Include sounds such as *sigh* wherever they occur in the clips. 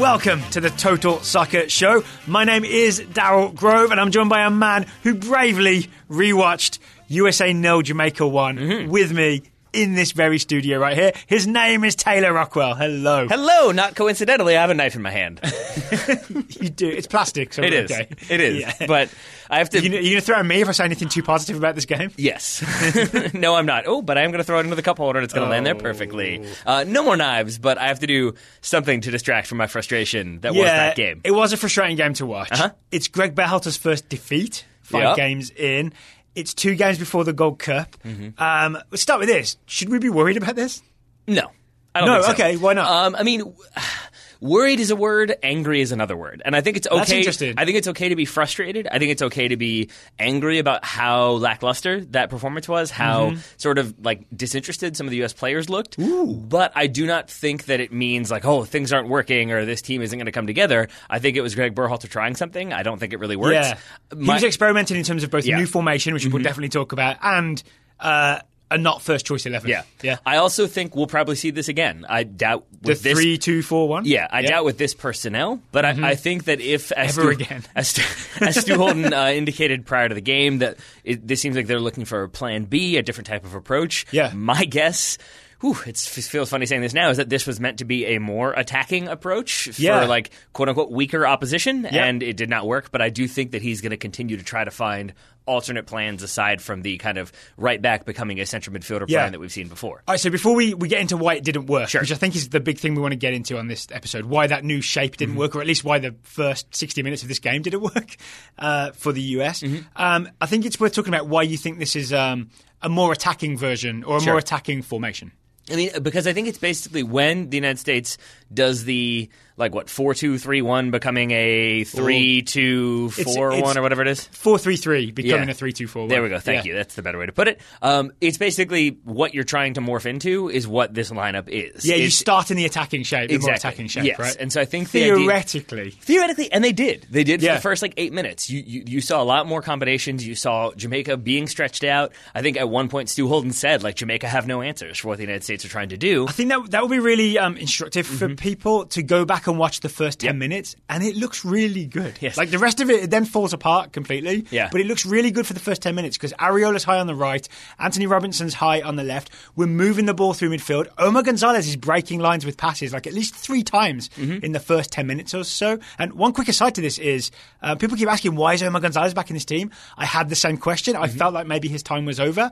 welcome to the Total Soccer Show. My name is Daryl Grove, and I'm joined by a man who bravely rewatched USA nil Jamaica one Mm-hmm. with me in this very studio right here. His name is Taylor Rockwell. Hello. Hello, not coincidentally, I have a knife in my hand. *laughs* You do. It's plastic, so It is. okay. It is. Yeah. But I have to. You, you gonna throw at me if I say anything too positive about this game? yes. *laughs* no, I'm not. Oh, but I am going to throw it into the cup holder and it's going to land there perfectly. Uh, no more knives, but I have to do something to distract from my frustration that was that game. It was a frustrating game to watch. Uh-huh. It's Greg Berhalter's first defeat, five Yep. games in. It's two games before the Gold Cup. Mm-hmm. Um, let's start with this. Should we be worried about this? no. I don't No, think so. okay, why not? Um, I mean, worried is a word, angry is another word. And I think it's okay. That's interesting. I think it's okay to be frustrated. I think it's okay to be angry about how lackluster that performance was, how Mm-hmm. sort of like disinterested some of the U.S. players looked. But I do not think that it means like, oh, things aren't working or this team isn't going to come together. I think it was Greg Berhalter trying something. I don't think it really worked. Yeah. he was experimenting in terms of both Yeah. Mm-hmm. new formation, which we'll definitely talk about, and uh, a not first choice 11. yeah. Yeah. I also think we'll probably see this again. I doubt with the this three, two, four, one. Yeah, I doubt with this personnel, but I, I think that if as Ever Stu, again. *laughs* as, Stu, as *laughs* Stu Holden uh, indicated prior to the game, that it, this seems like they're looking for a plan B, a different type of approach. Yeah. my guess. Whew, it's, it feels funny saying this now. Is that this was meant to be a more attacking approach for Yeah. like quote unquote weaker opposition, Yeah. and it did not work. But I do think that he's going to continue to try to find alternate plans aside from the kind of right back becoming a central midfielder Yeah. plan that we've seen before. All right, so before we, we get into why it didn't work, Sure. which I think is the big thing we want to get into on this episode, why that new shape didn't Mm-hmm. work, or at least why the first 60 minutes of this game didn't *laughs* work uh, for the US, Mm-hmm. um, I think it's worth talking about why you think this is um, a more attacking version or a Sure. more attacking formation. I mean, because I think it's basically when the United States does the like what four two three one becoming a three two It's- four it's- one or whatever it is. 4 3 3 becoming Yeah. a 3 2 4 There we go. Thank you. That's the better way to put it. Um, it's basically what you're trying to morph into is what this lineup is. Yeah, you start in the attacking shape, exactly. attacking shape, yes. right? And so I think the idea- Theoretically. Theoretically, and they did. They did for Yeah. the first like eight minutes. You, you you saw a lot more combinations. You saw Jamaica being stretched out. I think at one point Stu Holden said like Jamaica have no answers for what the United States are trying to do. I think that that would be really um, instructive for people to go back and watch the first 10 Mm-hmm. Yep. minutes, and it looks really good. Yes. Like the rest of it, it then falls apart completely. Yeah. But it looks really good for the first 10 minutes because Arriola's high on the right, Antonee Robinson's high on the left. We're moving the ball through midfield. Omar Gonzalez is breaking lines with passes like at least three times Mm-hmm. in the first 10 minutes or so. And one quick aside to this is uh, people keep asking, why is Omar Gonzalez back in this team? I had the same question. I felt like maybe his time was over.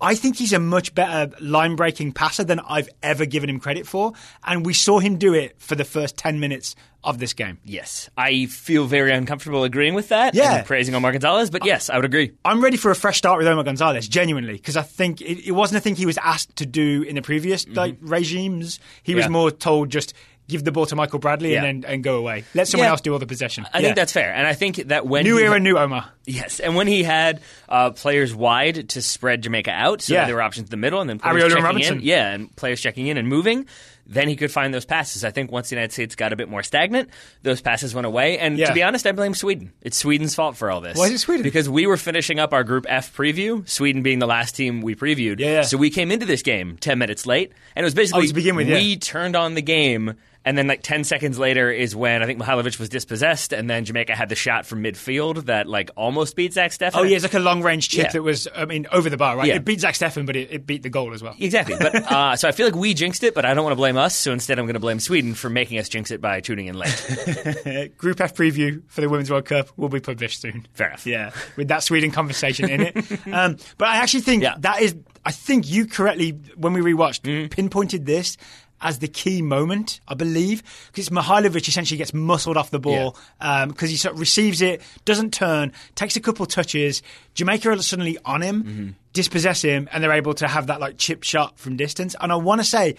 I think he's a much better line breaking passer than I've ever given him credit for. And we saw him do it for the first 10 minutes of this game. Yes, I feel very uncomfortable agreeing with that. Yeah. and praising Omar Gonzalez, but yes, I would agree. I'm ready for a fresh start with Omar Gonzalez, genuinely, because I think it, it wasn't a thing he was asked to do in the previous like regimes. He was Mm-hmm. More told just give the ball to Michael Bradley Yeah. and then and go away. Let someone Yeah. else do all the possession. I Yeah. think that's fair, and I think that when new era, new Omar. Yes, and when he had uh, players wide to spread Jamaica out, so Yeah. there were options in the middle, and then players Arriola checking Robinson. in, yeah, and players checking in and moving, then he could find those passes. I think once the United States got a bit more stagnant, those passes went away. And to be honest, I blame Sweden. It's Sweden's fault for all this. Why is it Sweden? Because we were finishing up our Group F preview, Sweden being the last team we previewed. Yeah. So we came into this game ten minutes late, and it was basically Oh, to begin with, yeah. we turned on the game. And then, like ten seconds later, is when I think Mihailovic was dispossessed, and then Jamaica had the shot from midfield that like almost beat Zach Steffen. Oh yeah, it's like a long range chip Yeah. that was, I mean, over the bar, right? Yeah. It beat Zach Steffen, but it, it beat the goal as well. Exactly. But *laughs* uh, so I feel like we jinxed it, but I don't want to blame us. So instead, I'm going to blame Sweden for making us jinx it by tuning in late. *laughs* Group F preview for the Women's World Cup will be published soon. Fair enough. Yeah, with that Sweden conversation in it. *laughs* Um, but I actually think Yeah. that is, I think you correctly, when we rewatched, Mm. pinpointed this as the key moment, I believe, because Mihailovic essentially gets muscled off the ball because he sort of receives it, doesn't turn, takes a couple touches. Jamaica are suddenly on him, Mm-hmm. Dispossess him, and they're able to have that like chip shot from distance. And I want to say,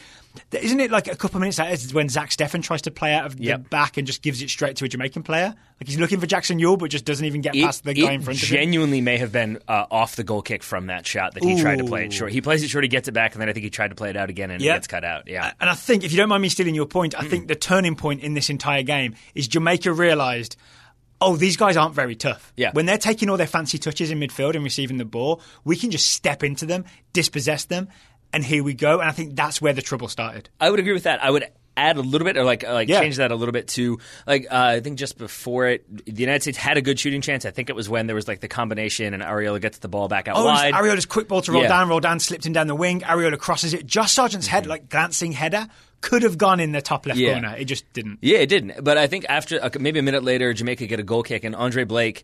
isn't it like a couple of minutes later is when Zach Steffen tries to play out of the back and just gives it straight to a Jamaican player? Like he's looking for Jackson Yueill, but just doesn't even get It, past the guy in front of him. genuinely may have been uh, off the goal kick from that shot that he tried to play it short. He plays it short, he gets it back, and then I think he tried to play it out again, and Yeah. it gets cut out. Yeah. And I think, if you don't mind me stealing your point, I think the turning point in this entire game is Jamaica realised, oh, these guys aren't very tough. Yeah. When they're taking all their fancy touches in midfield and receiving the ball, we can just step into them, dispossess them, and here we go. And I think that's where the trouble started. I would agree with that. I would add a little bit or like uh, like Yeah. change that a little bit to like uh, I think just before it, the United States had a good shooting chance. I think it was when there was like the combination and Arriola gets the ball back out Oh, wide. Arriola's quick ball to roll Yeah. down, Roldan, slipped him down the wing. Arriola crosses it. Josh Sargent's head, like glancing header, could have gone in the top left Mm-hmm. Yeah. corner. It just didn't. Yeah, it didn't. But I think after uh, maybe a minute later, Jamaica get a goal kick, and Andre Blake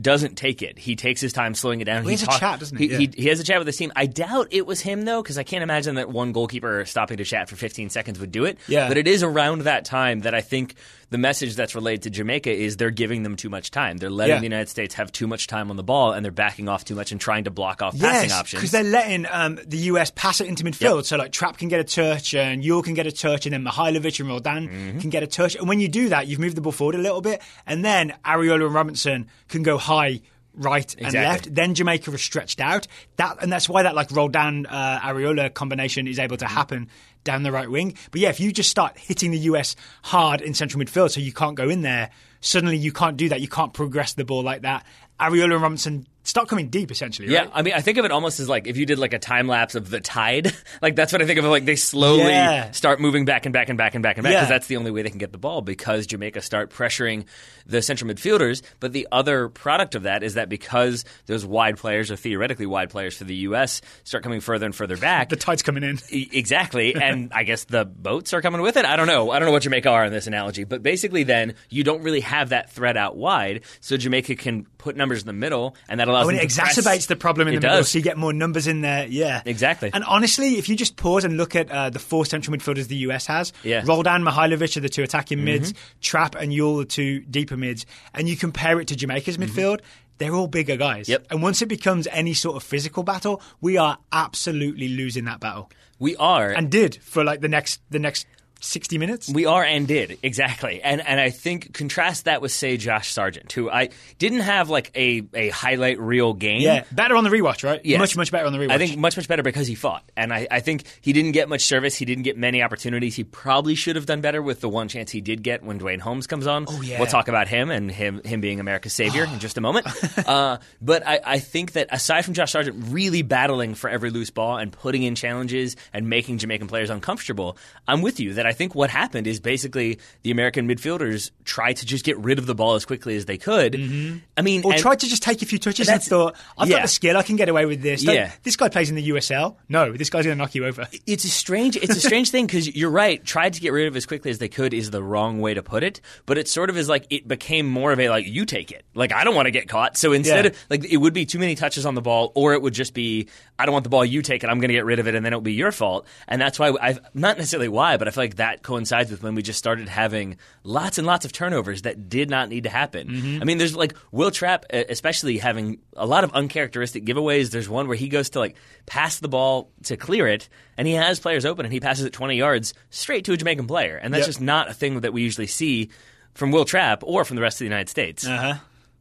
doesn't take it. He takes his time slowing it down. Well, he has a chat, doesn't he? He, Yeah. he, he has a chat with his team. I doubt it was him though, because I can't imagine that one goalkeeper stopping to chat for 15 seconds would do it. Yeah. But it is around that time that I think the message that's relayed to Jamaica is they're giving them too much time. They're letting Yeah. the United States have too much time on the ball, and they're backing off too much and trying to block off passing options. because they're letting um, the US pass it into midfield. Yep. So like Trapp can get a touch, and Yueill can get a touch, and then Mihailovic and Roldan Mm-hmm. can get a touch. And when you do that, you've moved the ball forward a little bit, and then Arriola and Robinson can go high. Right and Exactly. left. Then Jamaica is stretched out. That and that's why that like Roldan uh, Arriola combination is able to happen down the right wing. But yeah, if you just start hitting the US hard in central midfield, so you can't go in there, suddenly you can't do that. You can't progress the ball like that. Arriola and Robinson start coming deep essentially. Yeah. I mean, I think of it almost as like if you did like a time lapse of the tide. *laughs* like that's what I think of. it, Like they slowly Yeah. start moving back and back and back and back and back because Yeah. that's the only way they can get the ball because Jamaica start pressuring the central midfielders. But the other product of that is that because those wide players or theoretically wide players for the U.S. start coming further and further back. the tide's coming in. Exactly, *laughs* and I guess the boats are coming with it. I don't know. I don't know what Jamaica are in this analogy, but basically, then you don't really have that threat out wide, so Jamaica can put numbers in the middle, and that Oh, and it to press. exacerbates the problem in It the middle, does. so you get more numbers in there. Yeah, Exactly. And honestly, if you just pause and look at uh, the four central midfielders the US has, Yeah. Mm-hmm. Roldan, Mihailovic are the two attacking mids, Trapp and Yueill the two deeper mids, and you compare it to Jamaica's midfield. They're all bigger guys. Mm-hmm. Yep. And once it becomes any sort of physical battle, we are absolutely losing that battle. We are, And did for like the next the next 60 minutes. We are and did exactly, and and I think contrast that with say Josh Sargent, who I didn't have like a, a highlight reel game. yeah, better on the rewatch, right? Yes. Much, much better on the rewatch. I think much much better because he fought, and I, I think he didn't get much service. He didn't get many opportunities. He probably should have done better with the one chance he did get when Duane Holmes comes on. Oh, yeah. we'll talk about him and him him being America's savior in just a moment. *laughs* uh, but I, I think that aside from Josh Sargent really battling for every loose ball and putting in challenges and making Jamaican players uncomfortable, I'm with you that I think what happened is basically the American midfielders tried to just get rid of the ball as quickly as they could. Mm-hmm. I mean, Or tried to just take a few touches and thought, I've yeah. got the skill, I can get away with this. Don't- Yeah. This guy plays in the USL. No, this guy's going to knock you over. it's a strange it's a strange thing because you're right tried to get rid of it as quickly as they could is the wrong way to put it but it sort of is like it became more of a like you take it like i don't want to get caught so instead Yeah. of like it would be too many touches on the ball or it would just be i don't want the ball you take it i'm going to get rid of it and then it'll be your fault and that's why i've not necessarily why but i feel like that coincides with when we just started having lots and lots of turnovers that did not need to happen Mm-hmm. i mean there's like will Trapp especially having a lot of uncharacteristic giveaways there's one where he goes to like pass the ball to clear it and he has players open and he passes it 20 yards straight to a Jamaican player. And that's Yep. just not a thing that we usually see from Will Trapp or from the rest of the United States. Uh-huh.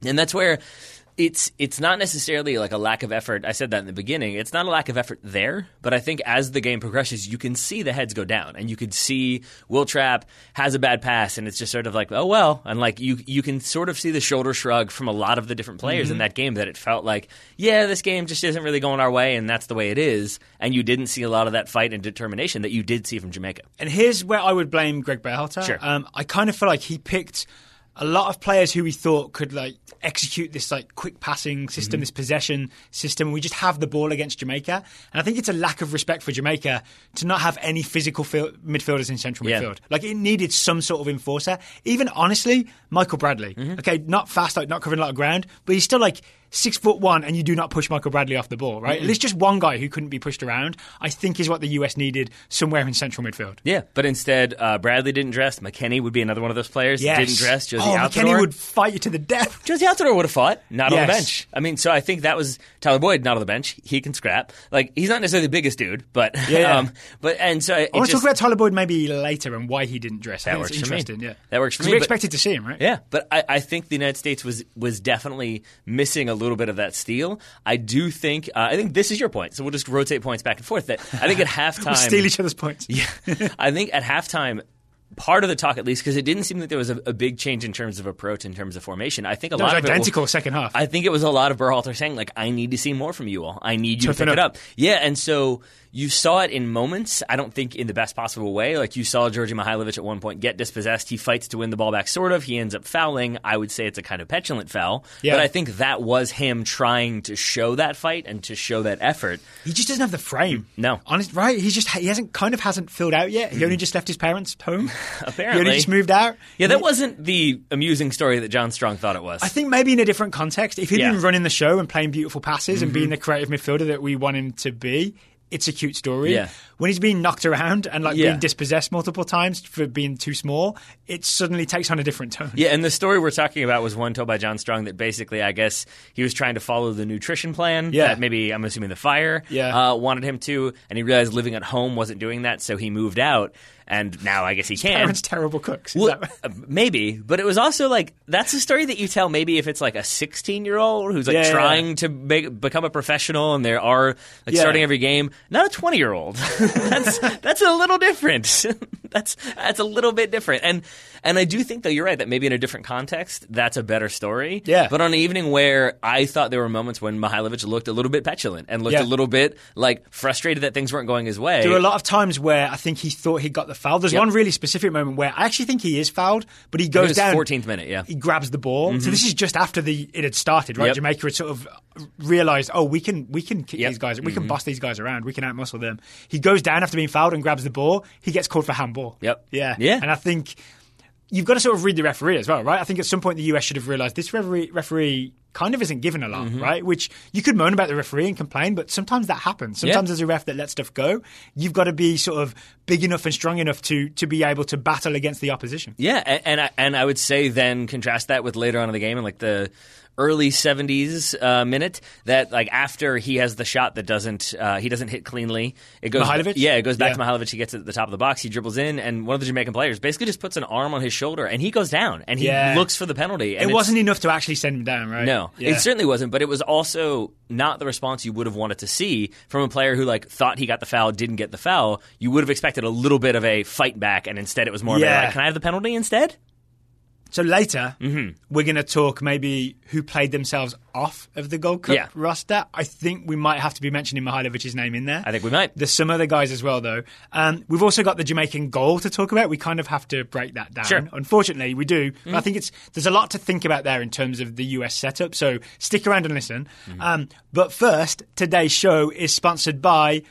And that's where it's it's not necessarily like a lack of effort. I said that in the beginning. It's not a lack of effort there, but I think as the game progresses, you can see the heads go down, and you could see Will Trapp has a bad pass, and it's just sort of like, oh well, and like you you can sort of see the shoulder shrug from a lot of the different players in that game that it felt like, yeah, this game just isn't really going our way, and that's the way it is, and you didn't see a lot of that fight and determination that you did see from Jamaica. And here's where I would blame Greg Berhalter. Sure. Um, I kind of feel like he picked a lot of players who we thought could like execute this like quick passing system, Mm-hmm. this possession system. We just have the ball against Jamaica, and I think it's a lack of respect for Jamaica to not have any physical midfielders in central Yeah. midfield. Like it needed some sort of enforcer. Even honestly, Michael Bradley. Mm-hmm. Okay, not fast, like not covering a lot of ground, but he's still like six foot one, and you do not push Michael Bradley off the ball, right? At least just one guy who couldn't be pushed around. I think is what the US needed somewhere in central midfield. Yeah, but instead, uh, Bradley didn't dress. McKennie would be another one of those players that didn't dress. Jozy oh, Altidore. McKennie would fight you to the death. Jozy Altidore would have fought, not on the bench. I mean, so I think that was Tyler Boyd, not on the bench. He can scrap. Like he's not necessarily the biggest dude, but Yeah. *laughs* um, but and so I want to talk about Tyler Boyd maybe later and why he didn't dress. That works it's for me. interesting. Yeah, That works for me, We but- expected to see him, right? Yeah, but I, I think the United States was was definitely missing a little bit of that steal. I do think uh, I think this is your point, so we'll just rotate points back and forth. That I think at *laughs* halftime, We'll steal each other's points. Yeah, I think at halftime, part of the talk at least, because it didn't seem that there was a, a big change in terms of approach, in terms of formation. I think a It lot was of it identical second half. I think it was a lot of Berhalter saying like, "I need to see more from you all. I need you Toughen to pick up." it up." Yeah, and so you saw it in moments. I don't think in the best possible way. Like you saw Djordje Mihailovic at one point get dispossessed. He fights to win the ball back, sort of. He ends up fouling. I would say it's a kind of petulant foul. Yeah. But I think that was him trying to show that fight and to show that effort. He just doesn't have the frame. No. honest, right? He's just he hasn't kind of hasn't filled out yet. He only just left his parents' home. *laughs* he Apparently. only just moved out. Yeah, that wasn't the amusing story that John Strong thought it was. I think maybe in a different context, if he'd Yeah. Mm-hmm. been running the show and playing beautiful passes and being the creative midfielder that we want him to be, it's a cute story. Yeah. When he's being knocked around and like Yeah. being dispossessed multiple times for being too small, it suddenly takes on a different tone. Yeah, and the story we're talking about was one told by John Strong that basically, I guess, he was trying to follow the nutrition plan Yeah. that maybe, I'm assuming, the fire Yeah. uh, wanted him to, and he realized living at home wasn't doing that, so he moved out, and now I guess he can. Parents terrible cooks. Well, that- uh, maybe, but it was also like that's a story that you tell maybe if it's like a 16 year old who's like Yeah, yeah, trying to make, become a professional and there are like Yeah. starting every game, not a 20 year old. *laughs* *laughs* that's that's a little different. *laughs* that's that's a little bit different. And and I do think though you're right that maybe in a different context that's a better story. Yeah. But on an evening where I thought there were moments when Mihailovic looked a little bit petulant and looked Yeah. a little bit like frustrated that things weren't going his way. There were a lot of times where I think he thought he got the foul. There's Yep. one really specific moment where I actually think he is fouled, but he goes down. 14th minute, yeah. he grabs the ball. So this is just after the it had started, right? Yep. Jamaica had sort of realized, oh, we can we can kick Yep. these guys, we Mm-hmm. can boss these guys around, we can outmuscle them. He goes down after being fouled and grabs the ball. He gets called for handball. Yep. Yeah. Yeah. And I think you've got to sort of read the referee as well, right? I think at some point the US should have realized this referee referee kind of isn't given a lot, Mm-hmm. right? Which you could moan about the referee and complain, but sometimes that happens. Sometimes there's a ref that lets stuff go. You've got to be sort of big enough and strong enough to to be able to battle against the opposition. Yeah, and and I, and I would say then contrast that with later on in the game and like the early 70s uh, minute that like after he has the shot that doesn't uh, he doesn't hit cleanly it goes Mihailovic? yeah it goes back Yeah. to Mihailovic he gets it at the top of the box he dribbles in and one of the Jamaican players basically just puts an arm on his shoulder and he goes down and he Yeah. looks for the penalty and It wasn't enough to actually send him down, right? no, Yeah. it certainly wasn't. But it was also not the response you would have wanted to see from a player who like thought he got the foul, didn't get the foul. You would have expected a little bit of a fight back, and instead it was more of a like, "Can I have the penalty instead?" So later, Mm-hmm. we're going to talk maybe who played themselves off of the Gold Cup Yeah. roster. I think we might have to be mentioning Mihailovic's name in there. I think we might. There's some other guys as well, though. Um, we've also got the Jamaican goal to talk about. We kind of have to break that down. Sure. Mm-hmm. Unfortunately, we do. But I think it's there's a lot to think about there in terms of the US setup. So stick around and listen. Mm-hmm. Um, but first, today's show is sponsored by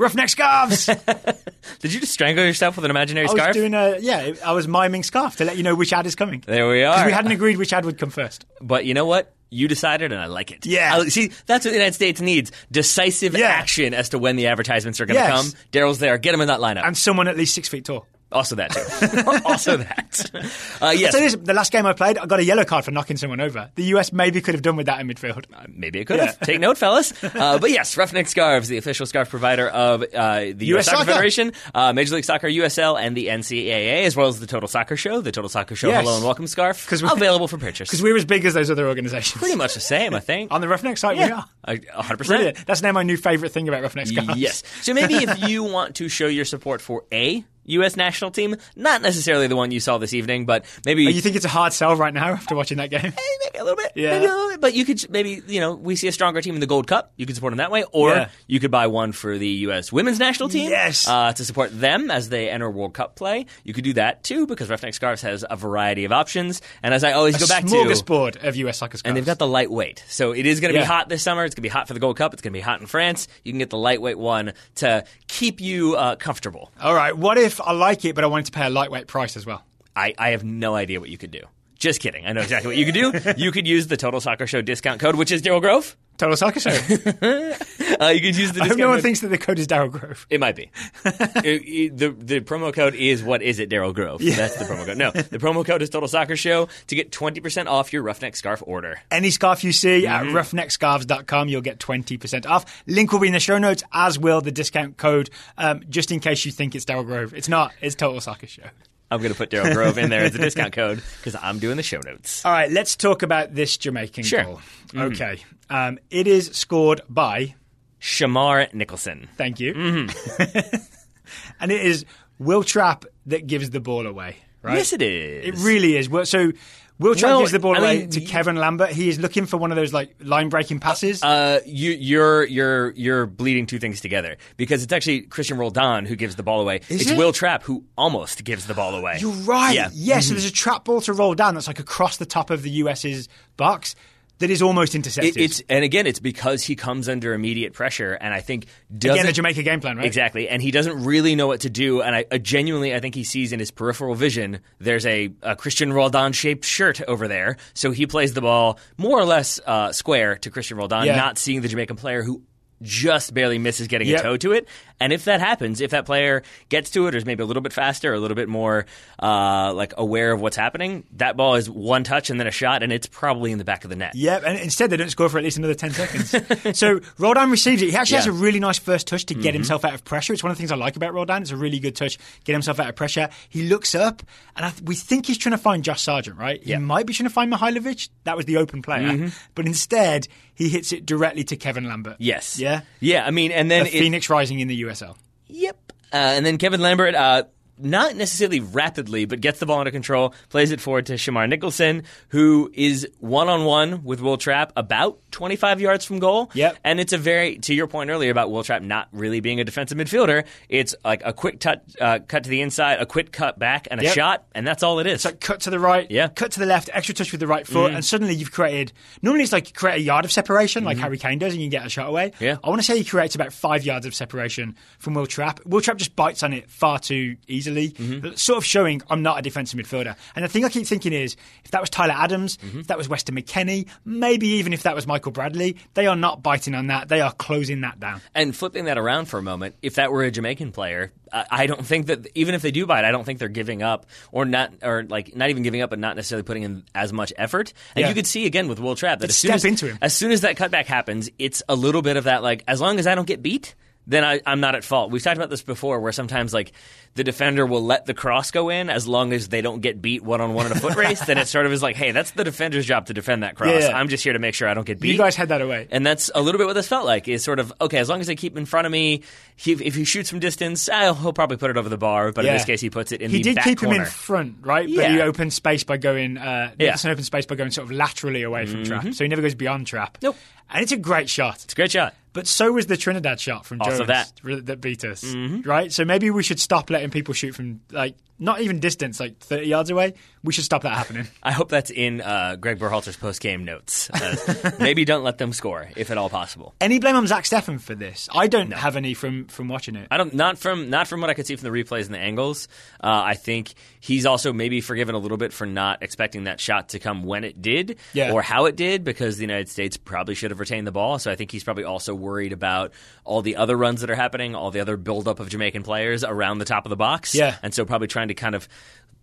Roughneck Scarves. *laughs* Did you just strangle yourself with an imaginary I was scarf? doing a yeah. I was miming scarf to let you know which ad is coming. there we are. Because we hadn't agreed which ad would come first. but you know what? You decided, and I like it. Yeah. I- see, that's what the United States needs: decisive Yeah. action as to when the advertisements are going to Yes. come. Daryl's there. Get him in that lineup. And someone at least six feet tall. Also that too. *laughs* also that. *laughs* Uh, yes. So this, the last game I played, I got a yellow card for knocking someone over. The US maybe could have done with that in midfield. Maybe it could have. Take note, fellas. Uh, but yes, Roughneck Scarves, the official scarf provider of uh, the U.S. US Soccer, Soccer. Federation, uh, Major League Soccer, USL, and the NCAA, as well as the Total Soccer Show, the Total Soccer Show Yes. Hello and Welcome Scarf, 'Cause we- available for purchase. Because we're as big as those other organisations. Pretty much the same, I think. *laughs* On the Roughneck site, we yeah, are. a 100%. Brilliant. That's now my new favourite thing about Roughneck Scarves. Yes. So maybe if you want to show your support for a U.S. national team, not necessarily the one you saw this evening, but maybe You think it's a hard sell right now *laughs* after watching that game? Eh, maybe a little bit. Yeah. Maybe a little bit. But you could maybe you know we see a stronger team in the Gold Cup. You could support them that way, or Yeah. you could buy one for the U.S. women's national team. Yes. Uh, to support them as they enter World Cup play. You could do that too because Roughneck Scarves has a variety of options. And as I always go back to. Smorgasbord of US soccer scarves. And they've got the lightweight. So it is going to Yeah. be hot this summer. It's going to be hot for the Gold Cup. It's going to be hot in France. You can get the lightweight one to keep you uh, comfortable. All right. What if I like it, but I wanted to pay a lightweight price as well? I, I have no idea what you could do. Just kidding. I know exactly what you could do. you could use the Total Soccer Show discount code, which is Daryl Grove. Total Soccer Show. *laughs* Uh, you could use the I hope no one code. thinks that the code is Daryl Grove. it might be. It- it- the the promo code is what is it, Daryl Grove? Yeah. That's the promo code. No, the promo code is Total Soccer Show to get twenty percent off your Roughneck scarf order. Any scarf you see at Mm-hmm. roughneckscarves.com, you'll get 20% off. Link will be in the show notes, as will the discount code, um, just in case you think it's Daryl Grove. It's not. It's Total Soccer Show. I'm going to put Daryl Grove in there as a discount code because I'm doing the show notes. All right, let's talk about this Jamaican Sure. goal. Okay. Um, it is scored by, Shamar Nicholson. thank you, Mm-hmm. *laughs* and it is Will Trapp that gives the ball away, right? Yes, it is. It really is. So Will Trapp Well, gives the ball I away mean, to Kevon Lambert. He is looking for one of those like line breaking passes. Uh, you, you're you're you're bleeding two things together because it's actually Cristian Roldan who gives the ball away. Is it's it? Will Trapp who almost gives the ball away. You're right. Yeah. Yes, so there's a Trapp ball to Roldan that's like across the top of the US's box that is almost intercepted. It- it's and again, it's because he comes under immediate pressure, and I think Again, the Jamaica game plan, right? exactly, and he doesn't really know what to do. And I, I genuinely, I think he sees in his peripheral vision there's a, a Cristian Roldan shaped shirt over there, so he plays the ball more or less uh, square to Cristian Roldan, Yeah. not seeing the Jamaican player who. Just barely misses getting Yep. a toe to it, and if that happens, if that player gets to it, or is maybe a little bit faster, or a little bit more uh, like aware of what's happening, that ball is one touch and then a shot, and it's probably in the back of the net. Yeah, and instead they don't score for at least another 10 seconds. *laughs* so Roldan receives it. He actually has a really nice first touch to Mm-hmm. get himself out of pressure. It's one of the things I like about Roldan. It's a really good touch, get himself out of pressure. He looks up, and I th- we think he's trying to find Josh Sargent, right? He Yeah. Mm-hmm. might be trying to find Mihailovic. That was the open player. But instead, he hits it directly to Kevon Lambert. Yes. Yeah? Yeah. I mean, and then The it, Phoenix Rising in the USL. Yep. Uh, and then Kevon Lambert, uh, not necessarily rapidly, but gets the ball under control, plays it forward to Shamar Nicholson, who is one on one with Will Trapp about 25 yards from goal. Yep. And it's a very, to your point earlier about Will Trapp not really being a defensive midfielder, it's like a quick tut, uh, cut to the inside, a quick cut back, and a Yep. shot, and that's all it is. It's like cut to the right, Yeah. Mm-hmm. cut to the left, extra touch with the right foot, and suddenly you've created. Normally it's like you create a yard of separation, like Harry Kane does, and you get a shot away. Yeah. I want to say he creates about five yards of separation from Will Trapp. Will Trapp just bites on it far too easily, Mm-hmm. sort of showing I'm not a defensive midfielder. And the thing I keep thinking is, if that was Tyler Adams, Mm-hmm. if that was Weston McKennie, maybe even if that was Michael Bradley, they are not biting on that. They are closing that down. And flipping that around for a moment, if that were a Jamaican player, I don't think that even if they do bite, I don't think they're giving up or not, or like not even giving up, but not necessarily putting in as much effort. And Yeah. you could see again with Will Trapp that They'd as soon as, into him. as soon as that cutback happens, it's a little bit of that like as long as I don't get beat. Then I, I'm not at fault. We've talked about this before, where sometimes like the defender will let the cross go in as long as they don't get beat one on one in a foot *laughs* race. then it sort of is like, hey, that's the defender's job to defend that cross. Yeah. I'm just here to make sure I don't get beat. You guys had that away. And that's a little bit what this felt like. Is sort of okay as long as they keep in front of me. He, if he shoots from distance, I'll, he'll probably put it over the bar. But in this case, he puts it in he the did back keep corner. him in front, right? But Yeah. he opened space by going. Uh, Yeah. Mm-hmm. Nicholson opened space by going sort of laterally away from Trapp, so he never goes beyond Trapp. Nope. And it's a great shot. It's a great shot. But so was the Trinidad shot from oh, Also Jones that. that beat us, mm-hmm. right? So maybe we should stop letting people shoot from like not even distance, like thirty yards away. We should stop that happening. *laughs* I hope that's in uh, Greg Berhalter's post game notes. Uh, *laughs* maybe don't let them score if at all possible. Any blame on Zach Steffen for this? I don't have any from from watching it. I don't not from not from what I could see from the replays and the angles. Uh, I think he's also maybe forgiven a little bit for not expecting that shot to come when it did, Yeah. or how it did, because the United States probably should have retained the ball. So I think he's probably also worried about all the other runs that are happening, all the other buildup of Jamaican players around the top of the box, Yeah. and so probably trying to kind of.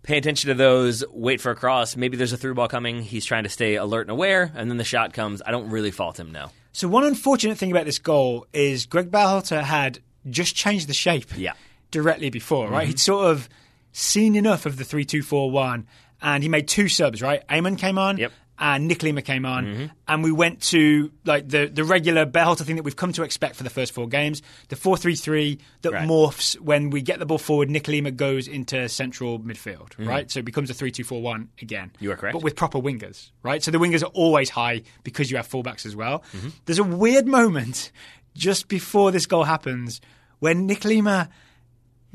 Pay attention to those, wait for a cross. Maybe there's a through ball coming. He's trying to stay alert and aware, and then the shot comes. I don't really fault him now. So one unfortunate thing about this goal is Greg Berhalter had just changed the shape Yeah. directly before, Mm-hmm. right? He'd sort of seen enough of the three two four one, and he made two subs, right? Eamon came on, Yep. Mm-hmm. and Nick Lima came on, and we went to like the the regular Berhalter thing that we've come to expect for the first four games, the four three three that Right. morphs when we get the ball forward. Nick Lima goes into central midfield, Mm-hmm. right? So it becomes a three two four one again. You are correct. but with proper wingers, right? So the wingers are always high because you have fullbacks as well. Mm-hmm. There's a weird moment *laughs* just before this goal happens when Nick Lima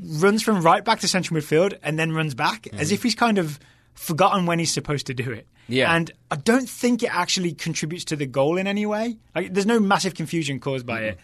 runs from right back to central midfield and then runs back as if he's kind of forgotten when he's supposed to do it. Yeah. And I don't think it actually contributes to the goal in any way. Like there's no massive confusion caused by it.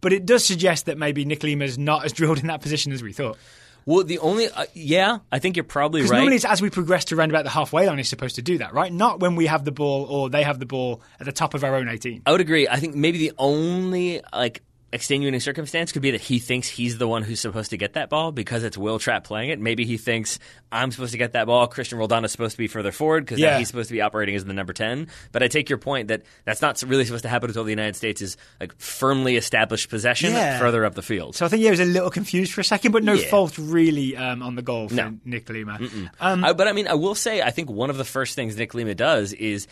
But it does suggest that maybe Nick Lima's not as drilled in that position as we thought. Well, the only uh, yeah, I think you're probably right. normally it's as we progress to round about the halfway line, he's supposed to do that, right? Not when we have the ball or they have the ball at the top of our own 18. I would agree. I think maybe the only like extenuating circumstance could be that he thinks he's the one who's supposed to get that ball because it's Will Trapp playing it. Maybe he thinks I'm supposed to get that ball. Cristian Roldan is supposed to be further forward because Yeah. he's supposed to be operating as the number ten. But I take your point that that's not really supposed to happen until the United States is like firmly established possession Yeah. further up the field. So I think he was a little confused for a second, but no Yeah. fault really um, on the goal for No. Nick Lima. Um, I, but I mean, I will say, I think one of the first things Nick Lima does is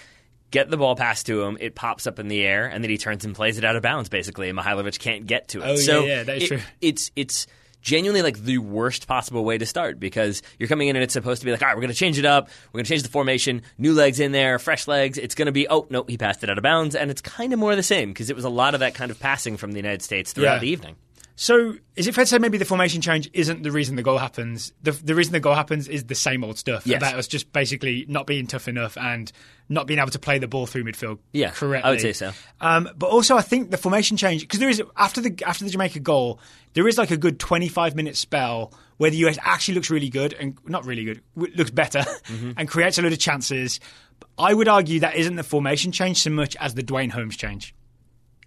get the ball passed to him. It pops up in the air, and then he turns and plays it out of bounds. Basically, and Mihailovic can't get to it. Oh, yeah, yeah, that is it- true. It's it's genuinely like the worst possible way to start because you're coming in and it's supposed to be like, all right, we're going to change it up. We're going to change the formation, new legs in there, fresh legs. It's going to be, oh, no, he passed it out of bounds. And it's kind of more the same because it was a lot of that kind of passing from the United States throughout Yeah. the evening. So, is it fair to say maybe the formation change isn't the reason the goal happens? The, the reason the goal happens is the same old stuff Yes. about us just basically not being tough enough and not being able to play the ball through midfield Yeah, correctly. I would say so. Um, but also, I think the formation change because there is after the after the Jamaica goal, there is like a good twenty five minute spell where the US actually looks really good and not really good, looks better *laughs* Mm-hmm. and creates a lot of chances. I would argue that isn't the formation change so much as the Duane Holmes change.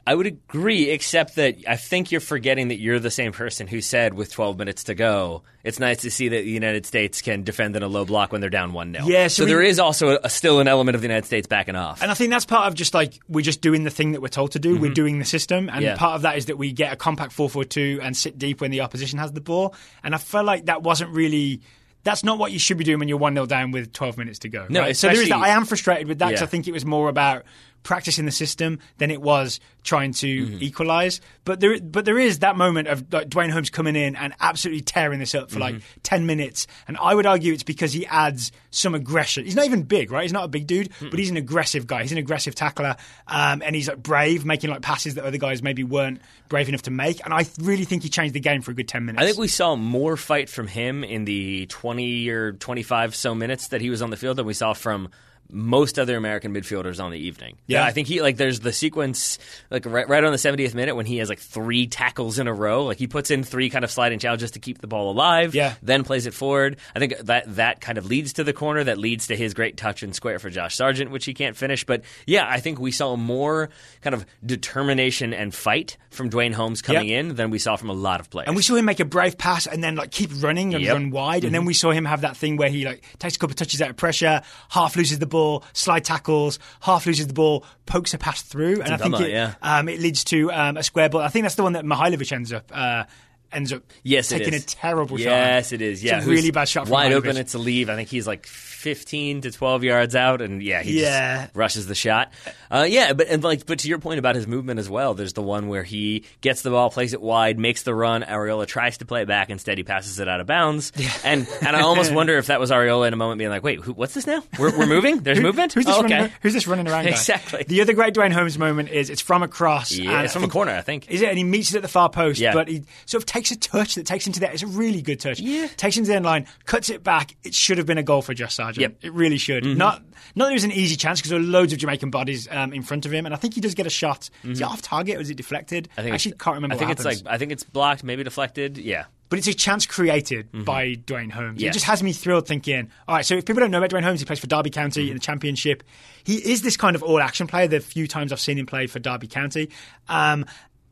I would agree, except that I think you're forgetting that you're the same person who said with 12 minutes to go, it's nice to see that the United States can defend in a low block when they're down 1 0. Yeah, so, we- there is also a, still an element of the United States backing off. And I think that's part of just like we're just doing the thing that we're told to do. We're doing the system, and Mm-hmm. Yeah. part of that is that we get a compact four four two and sit deep when the opposition has the ball. And I felt like that wasn't really. That's not what you should be doing when you're one 0 down with 12 minutes to go. No, right? so there is that. I am frustrated with that because Yeah. I think it was more about practicing the system than it was trying to Mm-hmm. equalize. But there, but there is that moment of like, Duane Holmes coming in and absolutely tearing this up for like Mm-hmm. 10 minutes. And I would argue it's because he adds some aggression. He's not even big, right? He's not a big dude, but he's an aggressive guy. He's an aggressive tackler. Um, and he's like brave, making like passes that other guys maybe weren't brave enough to make. And I really think he changed the game for a good 10 minutes. I think we saw more fight from him in the 20 or 25 so minutes that he was on the field than we saw from most other American midfielders on the evening. Yeah. I think he like there's the sequence like right, right on the 70th minute when he has like three tackles in a row. Like he puts in three kind of sliding challenges to keep the ball alive. Yeah. Then plays it forward. I think that that kind of leads to the corner. That leads to his great touch and square for Josh Sargent, which he can't finish. But yeah, I think we saw more kind of determination and fight from Duane Holmes coming Yep. in than we saw from a lot of players. And we saw him make a brave pass and then like keep running and Yep. run wide. And then mm-hmm. we saw him have that thing where he like takes a couple of touches out of pressure, half loses the ball, slide tackles, half loses the ball, pokes a pass through, and I think that, it, yeah. um, it leads to um, a square ball. I think that's the one that Mihailovic ends up. Uh, Ends up Yes, taking is. a terrible shot. Yes, it is. Yeah, it's a really bad shot. From Wide Mihailovic. open. It's a leave. I think he's like 15 to 12 yards out, and yeah, he Yeah. just rushes the shot. Uh, yeah, but and like, but to your point about his movement as well, there's the one where he gets the ball, plays it wide, makes the run. Arriola tries to play it back, instead he passes it out of bounds. And and I almost *laughs* wonder if that was Arriola in a moment being like, wait, who, what's this now? We're, we're moving. *laughs* There's movement. Who's this, Oh, running, okay. who's this running around? guy? Exactly. The other great Duane Holmes moment is it's from across. Yeah, and it's from a corner, I think. Is it? And he meets it at the far post, Yeah. but he sort of takes a touch that takes him to there. It's a really good touch. Yeah. Takes him to the end line, cuts it back. It should have been a goal for Josh Sargent. Yep. Mm-hmm. It really should. Not not that it was an easy chance because there were loads of Jamaican bodies um, in front of him, and I think he does get a shot. Is it off target or is it deflected? Mm-hmm. I think actually can't remember. I think it's happens. like I think it's blocked, maybe deflected. Yeah. But it's a chance created by Duane Holmes. It just has me thrilled thinking, all right, so if people don't know about Duane Holmes, he plays for Derby County in the Championship. He is this kind of all action player the few times I've seen him play for Derby County. Um,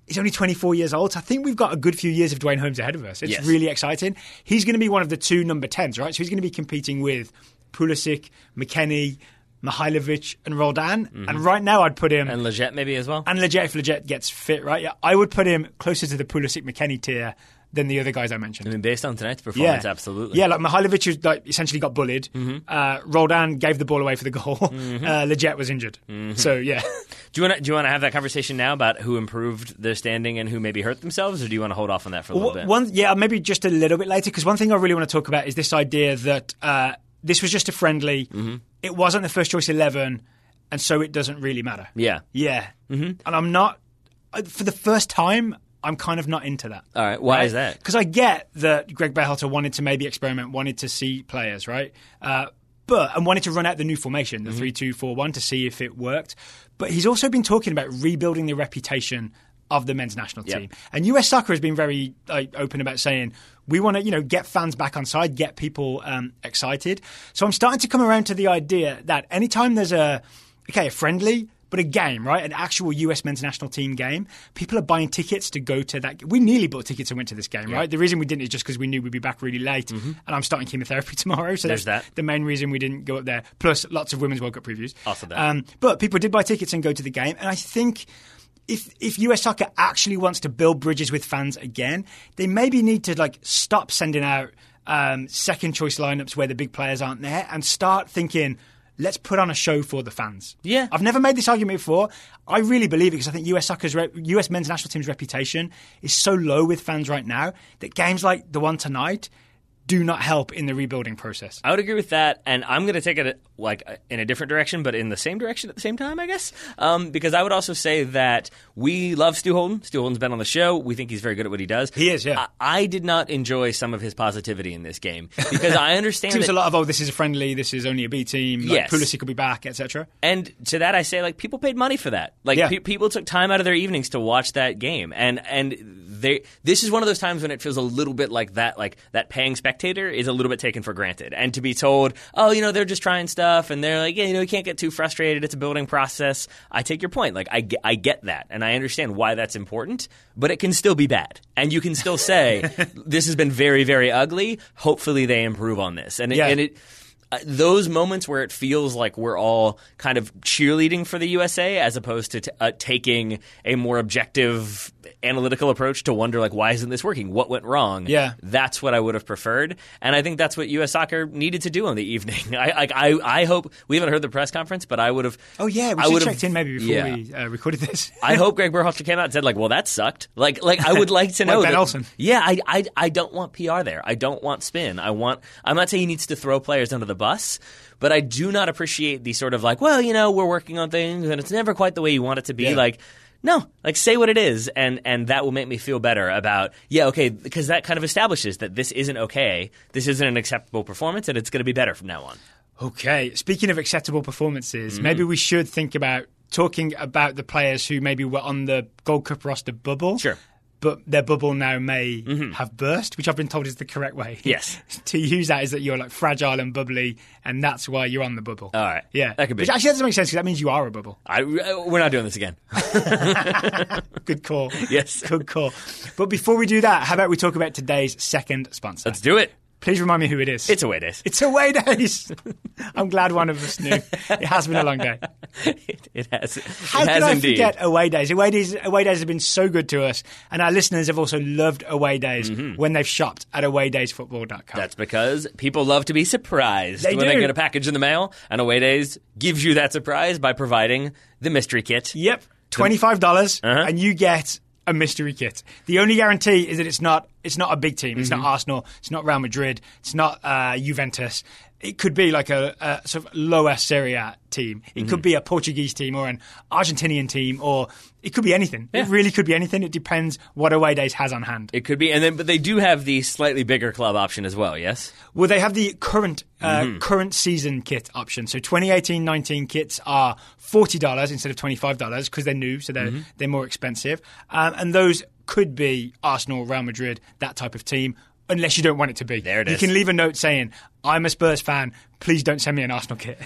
he's only 24 years old. So I think we've got a good few years of Duane Holmes ahead of us. It's Yes. really exciting. He's going to be one of the two number 10s, right? So he's going to be competing with Pulisic, McKennie, Mihailovic, and Roldan. Mm-hmm. And right now I'd put him. And Lletget maybe as well. And Lletget, if Lletget gets fit, right? Yeah, I would put him closer to the Pulisic McKennie tier than the other guys I mentioned. I mean, based on tonight's performance, yeah, absolutely. Yeah, like Mihailovic like essentially got bullied. Mm-hmm. Uh, Roldan gave the ball away for the goal. *laughs* Uh, Lletget was injured. Mm-hmm. So yeah, *laughs* Do you want to do you want to have that conversation now about who improved their standing and who maybe hurt themselves, or do you want to hold off on that for a little bit? one yeah maybe just a little bit later because one thing I really want to talk about is this idea that uh, this was just a friendly. Mm-hmm. It wasn't the first choice eleven, and so it doesn't really matter. Yeah. Yeah, mm-hmm. and I'm not uh, for the first time. I'm kind of not into that. All right. Why is that? Because I get that Greg Berhalter wanted to maybe experiment, wanted to see players, right? Uh, but and wanted to run out the new formation, Mm-hmm. the three two four one, to see if it worked. But he's also been talking about rebuilding the reputation of the men's national Yep. team. And US Soccer has been very like, open about saying we want to, you know, get fans back on side, get people um, excited. So I'm starting to come around to the idea that anytime there's a okay a friendly. But a game, right? An actual US men's national team game. People are buying tickets to go to that. We nearly bought tickets and went to this game, right? The reason we didn't is just because we knew we'd be back really late, and I'm starting chemotherapy *laughs* tomorrow. So Mm-hmm. There's that's that. the main reason we didn't go up there. Plus, lots of women's World Cup previews. After that. Um, but people did buy tickets and go to the game, and I think if if US soccer actually wants to build bridges with fans again, they maybe need to like stop sending out um, second choice lineups where the big players aren't there and start thinking. Let's put on a show for the fans. Yeah. I've never made this argument before. I really believe it because I think US soccer's re- US men's national team's reputation is so low with fans right now that games like the one tonight do not help in the rebuilding process. I would agree with that, and I'm going to take it like in a different direction, but in the same direction at the same time, I guess. Um, because I would also say that we love Stu Holden. Stu Holden's been on the show. We think he's very good at what he does. He is, yeah. I, I did not enjoy some of his positivity in this game because I *laughs* understand. It was a lot of oh, this is a friendly, this is only a B team. Like, Yes. Pulisic could be back, etc. And to that, I say like people paid money for that. Like Yeah. pe- people took time out of their evenings to watch that game, and and they this is one of those times when it feels a little bit like that. Like that paying spectator is a little bit taken for granted, and to be told, oh, you know, they're just trying stuff, and they're like, yeah, you know, you can't get too frustrated. It's a building process. I take your point. Like I get, I get that, and I understand why that's important, but it can still be bad, and you can still say *laughs* this has been very very ugly. Hopefully they improve on this, and it, Yeah. and it uh, those moments where it feels like we're all kind of cheerleading for the USA as opposed to t- uh, taking a more objective analytical approach to wonder like why isn't this working what went wrong Yeah. that's what i would have preferred and i think that's what us soccer needed to do on the evening *laughs* i like i i hope we haven't heard the press conference but i would have Oh yeah, we I should would have have- checked in maybe before yeah. we uh, recorded this. *laughs* I hope Greg Berhalter came out and said like, "Well, that sucked." Like, like I would *laughs* like to Like know. Ben that- Olsen. Yeah, I, I, I don't want PR there. I don't want spin. I want. I'm not saying he needs to throw players under the bus, but I do not appreciate the sort of like, well, you know, we're working on things and it's never quite the way you want it to be. Yeah. Like. No, like say what it is, and and that will make me feel better about yeah, okay, because that kind of establishes that this isn't okay, this isn't an acceptable performance, and it's going to be better from now on. Okay, speaking of acceptable performances, Mm-hmm. maybe we should think about talking about the players who maybe were on the Gold Cup roster bubble. Sure. Mm-hmm. But their bubble now may have burst, which I've been told is the correct way. Yes. *laughs* to use that is that you're like fragile and bubbly, and that's why you're on the bubble. All right. Yeah. That could be. Which actually doesn't make sense because that means you are a bubble. I, we're not doing this again. *laughs* Good call. Yes. Good call. But before we do that, how about we talk about today's second sponsor? Let's do it. Please remind me who it is. It's away days. It's away days. *laughs* I'm glad one of us knew. It has been a long day. *laughs* it, it has. How it has could I indeed. forget away days? Away days? away days have been so good to us, and our listeners have also loved away days when they've shopped at awaydaysfootball.com. Mm-hmm. That's because people love to be surprised They when they get a package in the mail, and Away Days gives you that surprise by providing the mystery kit. Yep, twenty-five dollars, Uh-huh. and you get a mystery kit. The only guarantee is that it's not it's not a big team. It's Mm-hmm. not Arsenal. It's not Real Madrid. It's not uh, Juventus. It could be like a, a sort of lower Serie A team. It Mm-hmm. could be a Portuguese team or an Argentinian team, or it could be anything. It really could be anything. It depends what Away Days has on hand. It could be, and then but they do have the slightly bigger club option as well. Yes, Well, they have the current uh, Mm-hmm. current season kit option. So 2018-19 kits are forty dollars instead of twenty five dollars because they're new, so they're Mm-hmm. they're more expensive. Um, and those could be Arsenal, Real Madrid, that type of team. Unless you don't want it to be, There it you is. can leave a note saying, "I'm a Spurs fan. Please don't send me an Arsenal kit."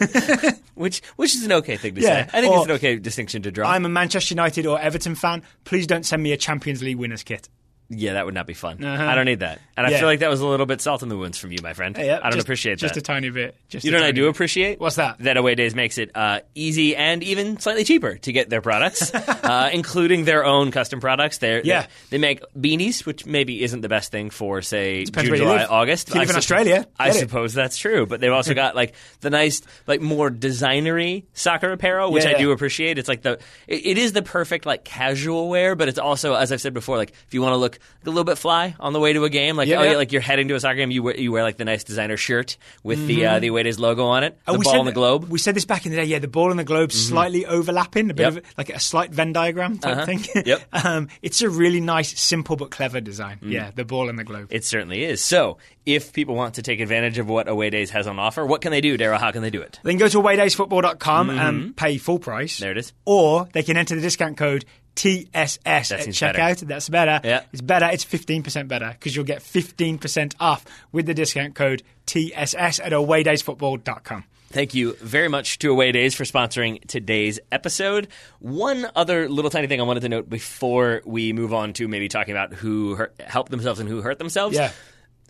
*laughs* which which is an okay thing to Yeah, say. I think or- it's an okay distinction to draw. I'm a Manchester United or Everton fan. Please don't send me a Champions League winners kit. Yeah, that would not be fun. Uh-huh. I don't need that, and I feel like that was a little bit salt in the wounds from you, my friend. Yeah, I don't just- appreciate just that. Just a tiny bit. Just you know what I do bit. appreciate? What's that? That Away Days makes it uh, easy and even slightly cheaper to get their products, *laughs* uh, including their own custom products. They're, Yeah. they make beanies, which maybe isn't the best thing for say Depends June, July, live. August. If you live I in Australia, I it. suppose that's true, but they've also *laughs* got like the nice, like more designery soccer apparel, which Yeah, I do appreciate. It's like the it, it is the perfect like casual wear, but it's also, as I've said before, like if you want to look a little bit fly on the way to a game, like Yeah, oh yeah. like you're heading to a soccer game, you wear, you wear like the nice designer shirt with the uh, the Away Days logo on it, the Oh, ball and the globe. Mm-hmm. We said this back in the day. Yeah, the ball and the globe slightly overlapping, a bit Yep. of like a slight Venn diagram type Uh-huh. thing. Yep. *laughs* Um, it's a really nice, simple but clever design. Yeah, the ball and the globe. It certainly is. So, if people want to take advantage of what Away Days has on offer, what can they do, Daryl? How can they do it? They can go to awaydaysfootball.com and pay full price. Mm-hmm. There it is. Or they can enter the discount code TSS at checkout. better. That's better. Yeah. It's better. It's 15% better because you'll get 15% off with the discount code TSS at awaydaysfootball.com. Thank you very much to Away Days for sponsoring today's episode. One other little tiny thing I wanted to note before we move on to maybe talking about who hurt, helped themselves and who hurt themselves. Yeah.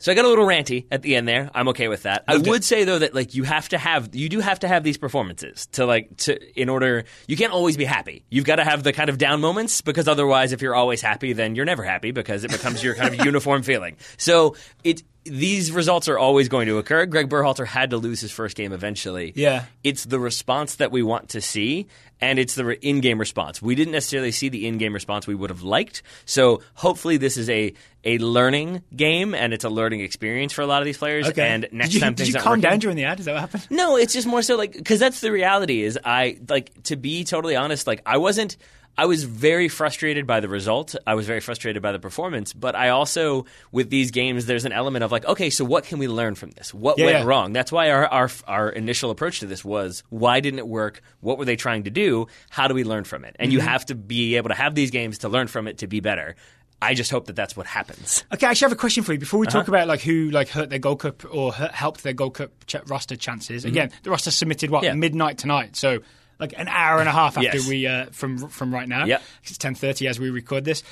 So I got a little ranty at the end there. I'm okay with that. Loved I it. would say though that like you have to have you do have to have these performances to like to in order you can't always be happy. You've got to have the kind of down moments because otherwise if you're always happy then you're never happy because it becomes your kind of *laughs* uniform feeling. So it these results are always going to occur. Greg Berhalter had to lose his first game eventually. Yeah. It's the response that we want to see, and it's the in-game response. We didn't necessarily see the in-game response we would have liked. So hopefully, this is a a learning game, and it's a learning experience for a lot of these players. Okay. And next did you, time did you calm working- down during the ad? Is that what happened? no, it's just more so like because that's the reality. Is I like to be totally honest. Like I wasn't. I was very frustrated by the result. I was very frustrated by the performance. But I also, with these games, there's an element of like, okay, so what can we learn from this? What Yeah, went yeah. wrong? That's why our, our our initial approach to this was why didn't it work? What were they trying to do? How do we learn from it? And you Mm-hmm. have to be able to have these games to learn from it to be better. I just hope that that's what happens. Okay, I actually have a question for you before we Uh-huh. talk about like who like hurt their Gold Cup or hurt, helped their Gold Cup ch- roster chances. Again, the roster submitted what Mm-hmm. Yeah. midnight tonight, so like an hour and a half after Yes. we uh, from from right now. Yep. it's ten thirty as we record this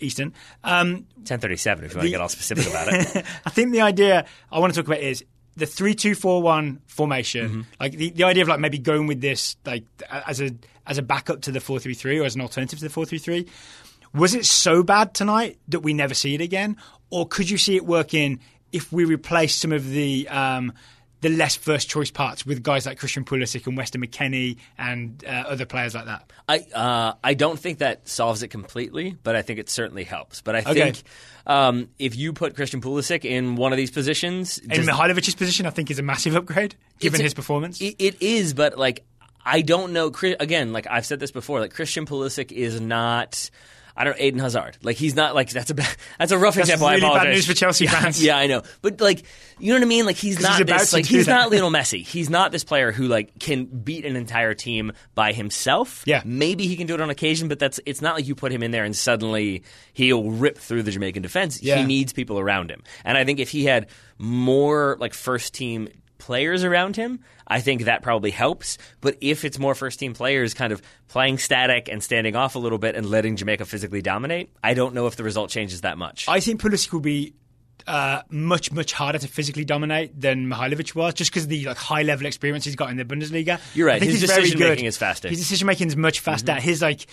Eastern. Um, Ten thirty seven. If you want to get all specific about it. *laughs* I think the idea I want to talk about is the three two four one formation. Mm-hmm. Like the, the idea of like maybe going with this like as a as a backup to the four three three or as an alternative to the four three three. Was it so bad tonight that we never see it again, or could you see it working if we replace some of the um, the less first choice parts with guys like Christian Pulisic and Weston McKennie and uh, other players like that? I uh, I don't think that solves it completely, but I think it certainly helps. But I Okay. think um, if you put Christian Pulisic in one of these positions, In just- Mihailovic's position, I think is a massive upgrade given his performance. it, it is. But like, I don't know. Again, like I've said this before, like Christian Pulisic is not. I don't Eden Hazard. Like he's not like that's a ba- *laughs* that's a rough That's example. I really bad news for Chelsea *laughs* yeah, fans. *laughs* Yeah, I know. But like, you know what I mean? Like he's not he's this. Like he's that. not Lionel Messi. He's not this player who like can beat an entire team by himself. Yeah. maybe he can do it on occasion, but that's it's not like you put him in there and suddenly he'll rip through the Jamaican defense. Yeah. He needs people around him, and I think if he had more like first team players around him, I think that probably helps. But if it's more first team players kind of playing static and standing off a little bit and letting Jamaica physically dominate, I don't know if the result changes that much. I think Pulisic will be uh, much much harder to physically dominate than Mihailovic was, just because of the like high level experience he's got in the Bundesliga. You're right. I think His decision-making good. is faster. Mm-hmm. His decision making is much faster. His like.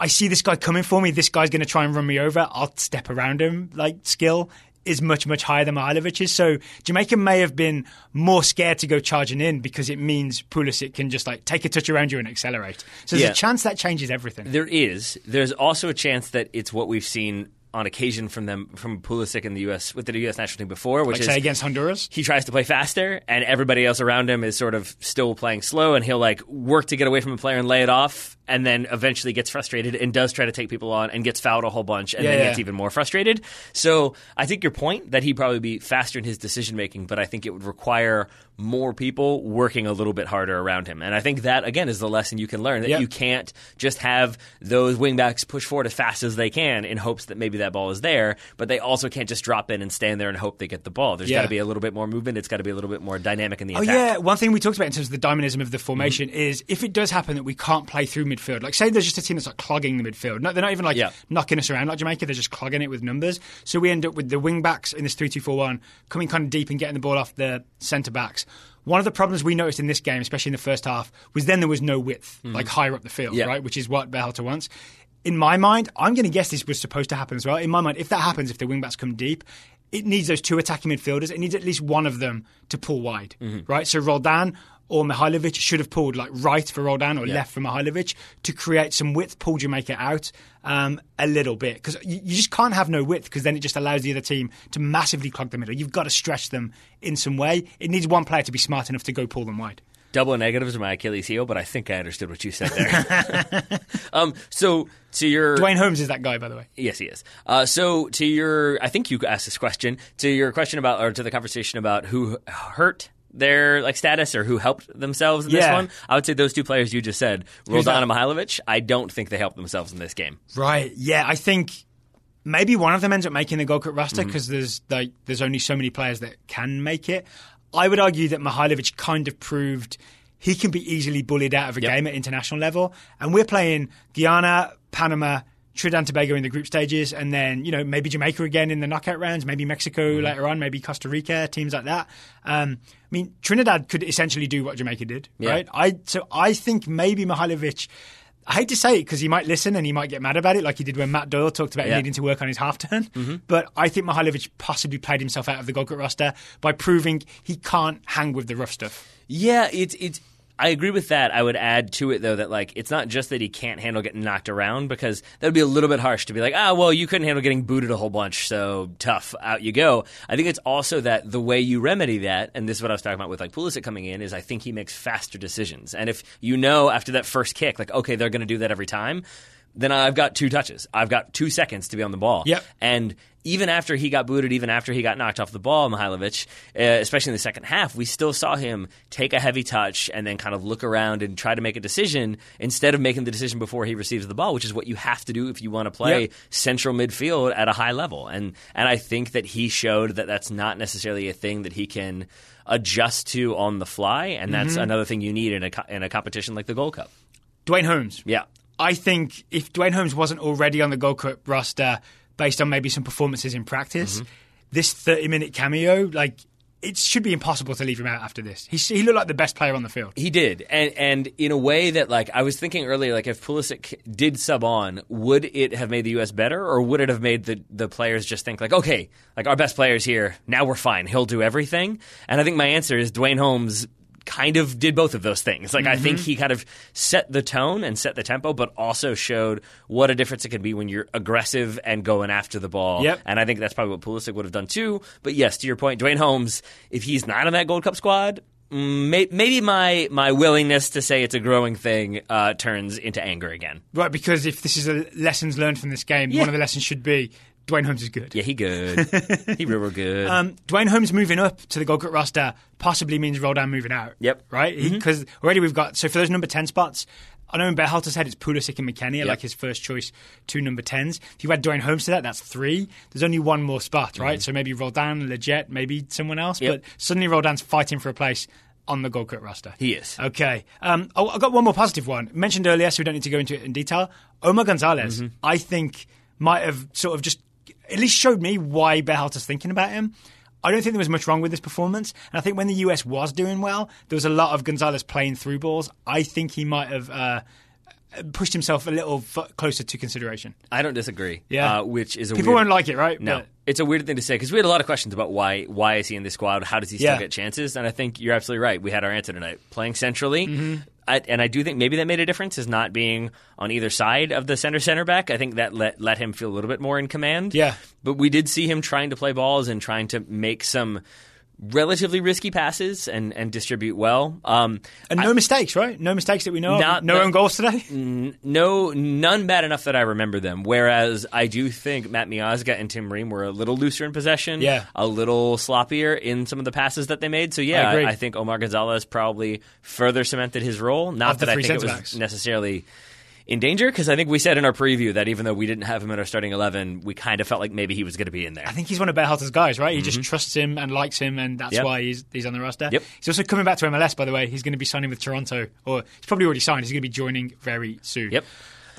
I see this guy coming for me. This guy's going to try and run me over. I'll step around him. Like skill is much much higher than Mihailovic's. So Jamaica may have been more scared to go charging in because it means Pulisic can just like take a touch around you and accelerate. So there's Yeah. a chance that changes everything. There is. There's also a chance that it's what we've seen on occasion from them from Pulisic in the U.S. with the U.S. national team before, which like is say against Honduras. he tries to play faster, and everybody else around him is sort of still playing slow, and he'll like work to get away from a player and lay it off, and then eventually gets frustrated and does try to take people on and gets fouled a whole bunch, and Yeah, then yeah. gets even more frustrated. So I think your point that he'd probably be faster in his decision making, but I think it would require more people working a little bit harder around him, and I think that again is the lesson you can learn that Yeah. you can't just have those wingbacks push forward as fast as they can in hopes that maybe that ball is there, but they also can't just drop in and stand there and hope they get the ball. There's Yeah. got to be a little bit more movement. It's got to be a little bit more dynamic in the Oh attack. yeah, one thing we talked about in terms of the dynamism of the formation mm-hmm. is if it does happen that we can't play through midfield, like say there's just a team that's like clogging the midfield. No, they're not even like Yeah. knocking us around like Jamaica. They're just clogging it with numbers. So we end up with the wing backs in this three-two-four-one coming kind of deep and getting the ball off the centre backs. One of the problems we noticed in this game, especially in the first half, was then there was no width, like higher up the field, Mm-hmm. Yeah. right? Which is what Berhalter wants. In my mind, I'm going to guess this was supposed to happen as well. In my mind, if that happens, if the wing backs come deep, it needs those two attacking midfielders. It needs at least one of them to pull wide, Mm-hmm. right? So Roldan or Mihailovic should have pulled like right for Roldan or left for Mihailovic to create some width, pull Jamaica out um, a little bit because you, you just can't have no width because then it just allows the other team to massively clog the middle. You've got to stretch them in some way. It needs one player to be smart enough to go pull them wide. Double negatives are my Achilles heel, but I think I understood what you said there. *laughs* um, so to your Duane Holmes is that guy, by the way. Yes, he is. Uh, so to your, I think you asked this question to your question about, or to the conversation about who hurt their like status or who helped themselves in this one. I would say those two players you just said, Roldan and? Mihailovic. I don't think they helped themselves in this game. Right. Yeah, I think maybe one of them ends up making the Gold Cup roster mm-hmm. because there's like there's only so many players that can make it. I would argue that Mihailovic kind of proved he can be easily bullied out of a Yep. game at international level, and we're playing Guyana, Panama. Trinidad and Tobago in the group stages, and then you know maybe Jamaica again in the knockout rounds, maybe Mexico later on, maybe Costa Rica, teams like that. Um, I mean, Trinidad could essentially do what Jamaica did, Yeah. right? I so I think maybe Mihailovic I hate to say it because he might listen and he might get mad about it, like he did when Matt Doyle talked about Yeah. needing to work on his half turn. But I think Mihailovic possibly played himself out of the Cup roster by proving he can't hang with the rough stuff. Yeah, it's it's. I agree with that. I would add to it though that like it's not just that he can't handle getting knocked around because that would be a little bit harsh to be like, ah, well, you couldn't handle getting booted a whole bunch, so tough, out you go. I think it's also that the way you remedy that, and this is what I was talking about with like Pulisic coming in, is I think he makes faster decisions, and if you know after that first kick, like okay, they're going to do that every time. Then I've got two touches. I've got two seconds to be on the ball. Yep. And even after he got booted, even after he got knocked off the ball, Mihailovic, uh, especially in the second half, we still saw him take a heavy touch and then kind of look around and try to make a decision instead of making the decision before he receives the ball, which is what you have to do if you want to play Yep. central midfield at a high level. And and I think that he showed that that's not necessarily a thing that he can adjust to on the fly, and that's Mm-hmm. another thing you need in a in a competition like the Gold Cup. Duane Holmes. Yeah. I think if Duane Holmes wasn't already on the Gold Cup roster based on maybe some performances in practice, mm-hmm. this 30 minute cameo, like, it should be impossible to leave him out after this. He, he looked like the best player on the field. He did, and and in a way that like I was thinking earlier, like if Pulisic did sub on, would it have made the U.S. better, or would it have made the the players just think like, okay, like our best players here, now we're fine, he'll do everything? And I think my answer is Duane Holmes kind of did both of those things. Like I Mm-hmm. think he kind of set the tone and set the tempo, but also showed what a difference it can be when you're aggressive and going after the ball. Yep. And I think that's probably what Pulisic would have done too. But yes, to your point, Duane Holmes, if he's not on that Gold Cup squad, mm, maybe my my willingness to say it's a growing thing uh, turns into anger again. Right, because if this is a lessons learned from this game, Yeah. one of the lessons should be Duane Holmes is good. Yeah, he good. *laughs* he real, real good. Um, Duane Holmes moving up to the Gold roster possibly means Roldan moving out. Yep. Mm-hmm. Right? Because already we've got, so for those number 10 spots, I know in Berhalter's head it's Pulisic and McKennie, like his first choice two number 10s. If you add Duane Holmes to that, that's three. There's only one more spot, right? So maybe Roldan, Lletget, maybe someone else. Mm-hmm. Yep. But suddenly Roldan's fighting for a place on the Gold Cup roster. He is. Okay. Um, oh, I've got one more positive one. Mentioned earlier, so we don't need to go into it in detail. Omar Gonzalez, Mm-hmm. I think, might have sort of just at least showed me why Berhalter's thinking about him. I don't think there was much wrong with this performance. And I think when the US was doing well, there was a lot of Gonzalez playing through balls. I think he might have uh, pushed himself a little f- closer to consideration. I don't disagree. Yeah. uh, which is a People weird, won't like it, right? No, But- it's a weird thing to say because we had a lot of questions about why why is he in this squad? How does he still Yeah. get chances? And I think you're absolutely right. We had our answer tonight. Playing centrally, Mm-hmm. I, and I do think maybe that made a difference. Is not being on either side of the center center back. I think that let let him feel a little bit more in command. Yeah. but we did see him trying to play balls and trying to make some relatively risky passes and and distribute well. Um, And no mistakes, right? No mistakes that we know Not of. No own goals today. *laughs* no, none bad enough that I remember them. Whereas I do think Matt Miazga and Tim Ream were a little looser in possession, Yeah. a little sloppier in some of the passes that they made. So yeah, I agree. I, think Omar Gonzalez probably further cemented his role. Not Of that I think it was centre-backs. necessarily in danger, because I think we said in our preview that even though we didn't have him in our starting eleven, we kind of felt like maybe he was going to be in there. I think he's one of Berhalter's guys, right? He just trusts him and likes him, and that's Mm-hmm. Yep. why he's he's on the roster. Yep. He's also coming back to MLS, by the way. He's going to be signing with Toronto, or he's probably already signed. He's going to be joining very soon. Yep.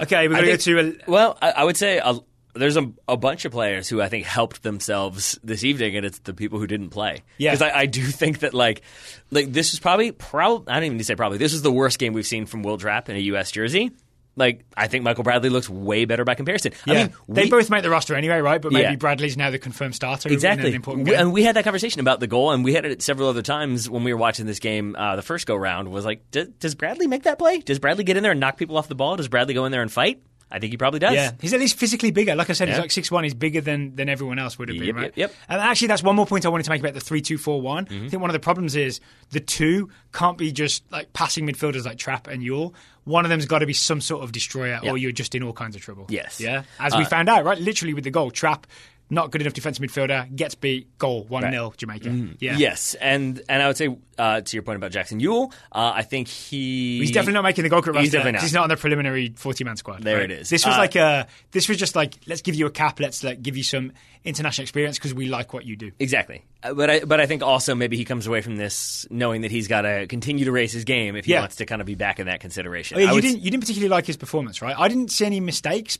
Okay, we're going to go to. A, well, I, I would say a, there's a, a bunch of players who I think helped themselves this evening, and it's the people who didn't play. Yeah. because I, I do think that like like this is probably prob I don't even need to say probably this is the worst game we've seen from Will Trapp in a U.S. jersey. Like I think Michael Bradley looks way better by comparison. yeah, I mean, they we- both make the roster anyway, right? But maybe Yeah. Bradley's now the confirmed starter. In Exactly. an We- and we had that conversation about the goal, and we had it several other times when we were watching this game. Uh, the first go round was like, does, does Bradley make that play? Does Bradley get in there and knock people off the ball? Does Bradley go in there and fight? I think he probably does. yeah, he's at least physically bigger. Like I said, he's like six one. He's bigger than, than everyone else would have been, Yep, right? yep, yep. And actually, that's one more point I wanted to make about the three two four one. Mm-hmm. I think one of the problems is the two can't be just like passing midfielders like Trapp and Yueill. One of them's got to be some sort of destroyer, Yeah. or you're just in all kinds of trouble. Yes. yeah. As we Uh, found out, right? Literally with the goal, Trapp not good enough defensive midfielder gets beat, goal one 0 Jamaica. Yeah, Yes, and and I would say uh, to your point about Jackson Yueill, uh, I think he He's definitely not making the Cup roster. He's definitely not. He's not on the preliminary forty-man squad. There right? it is. This was Uh, like a. This was just like let's give you a cap. Let's like give you some international experience because we like what you do. Exactly, Uh, but I but I think also maybe he comes away from this knowing that he's got to continue to raise his game if he Yeah. wants to kind of be back in that consideration. Oh, yeah, you would- didn't. You didn't particularly like his performance, right? I didn't see any mistakes.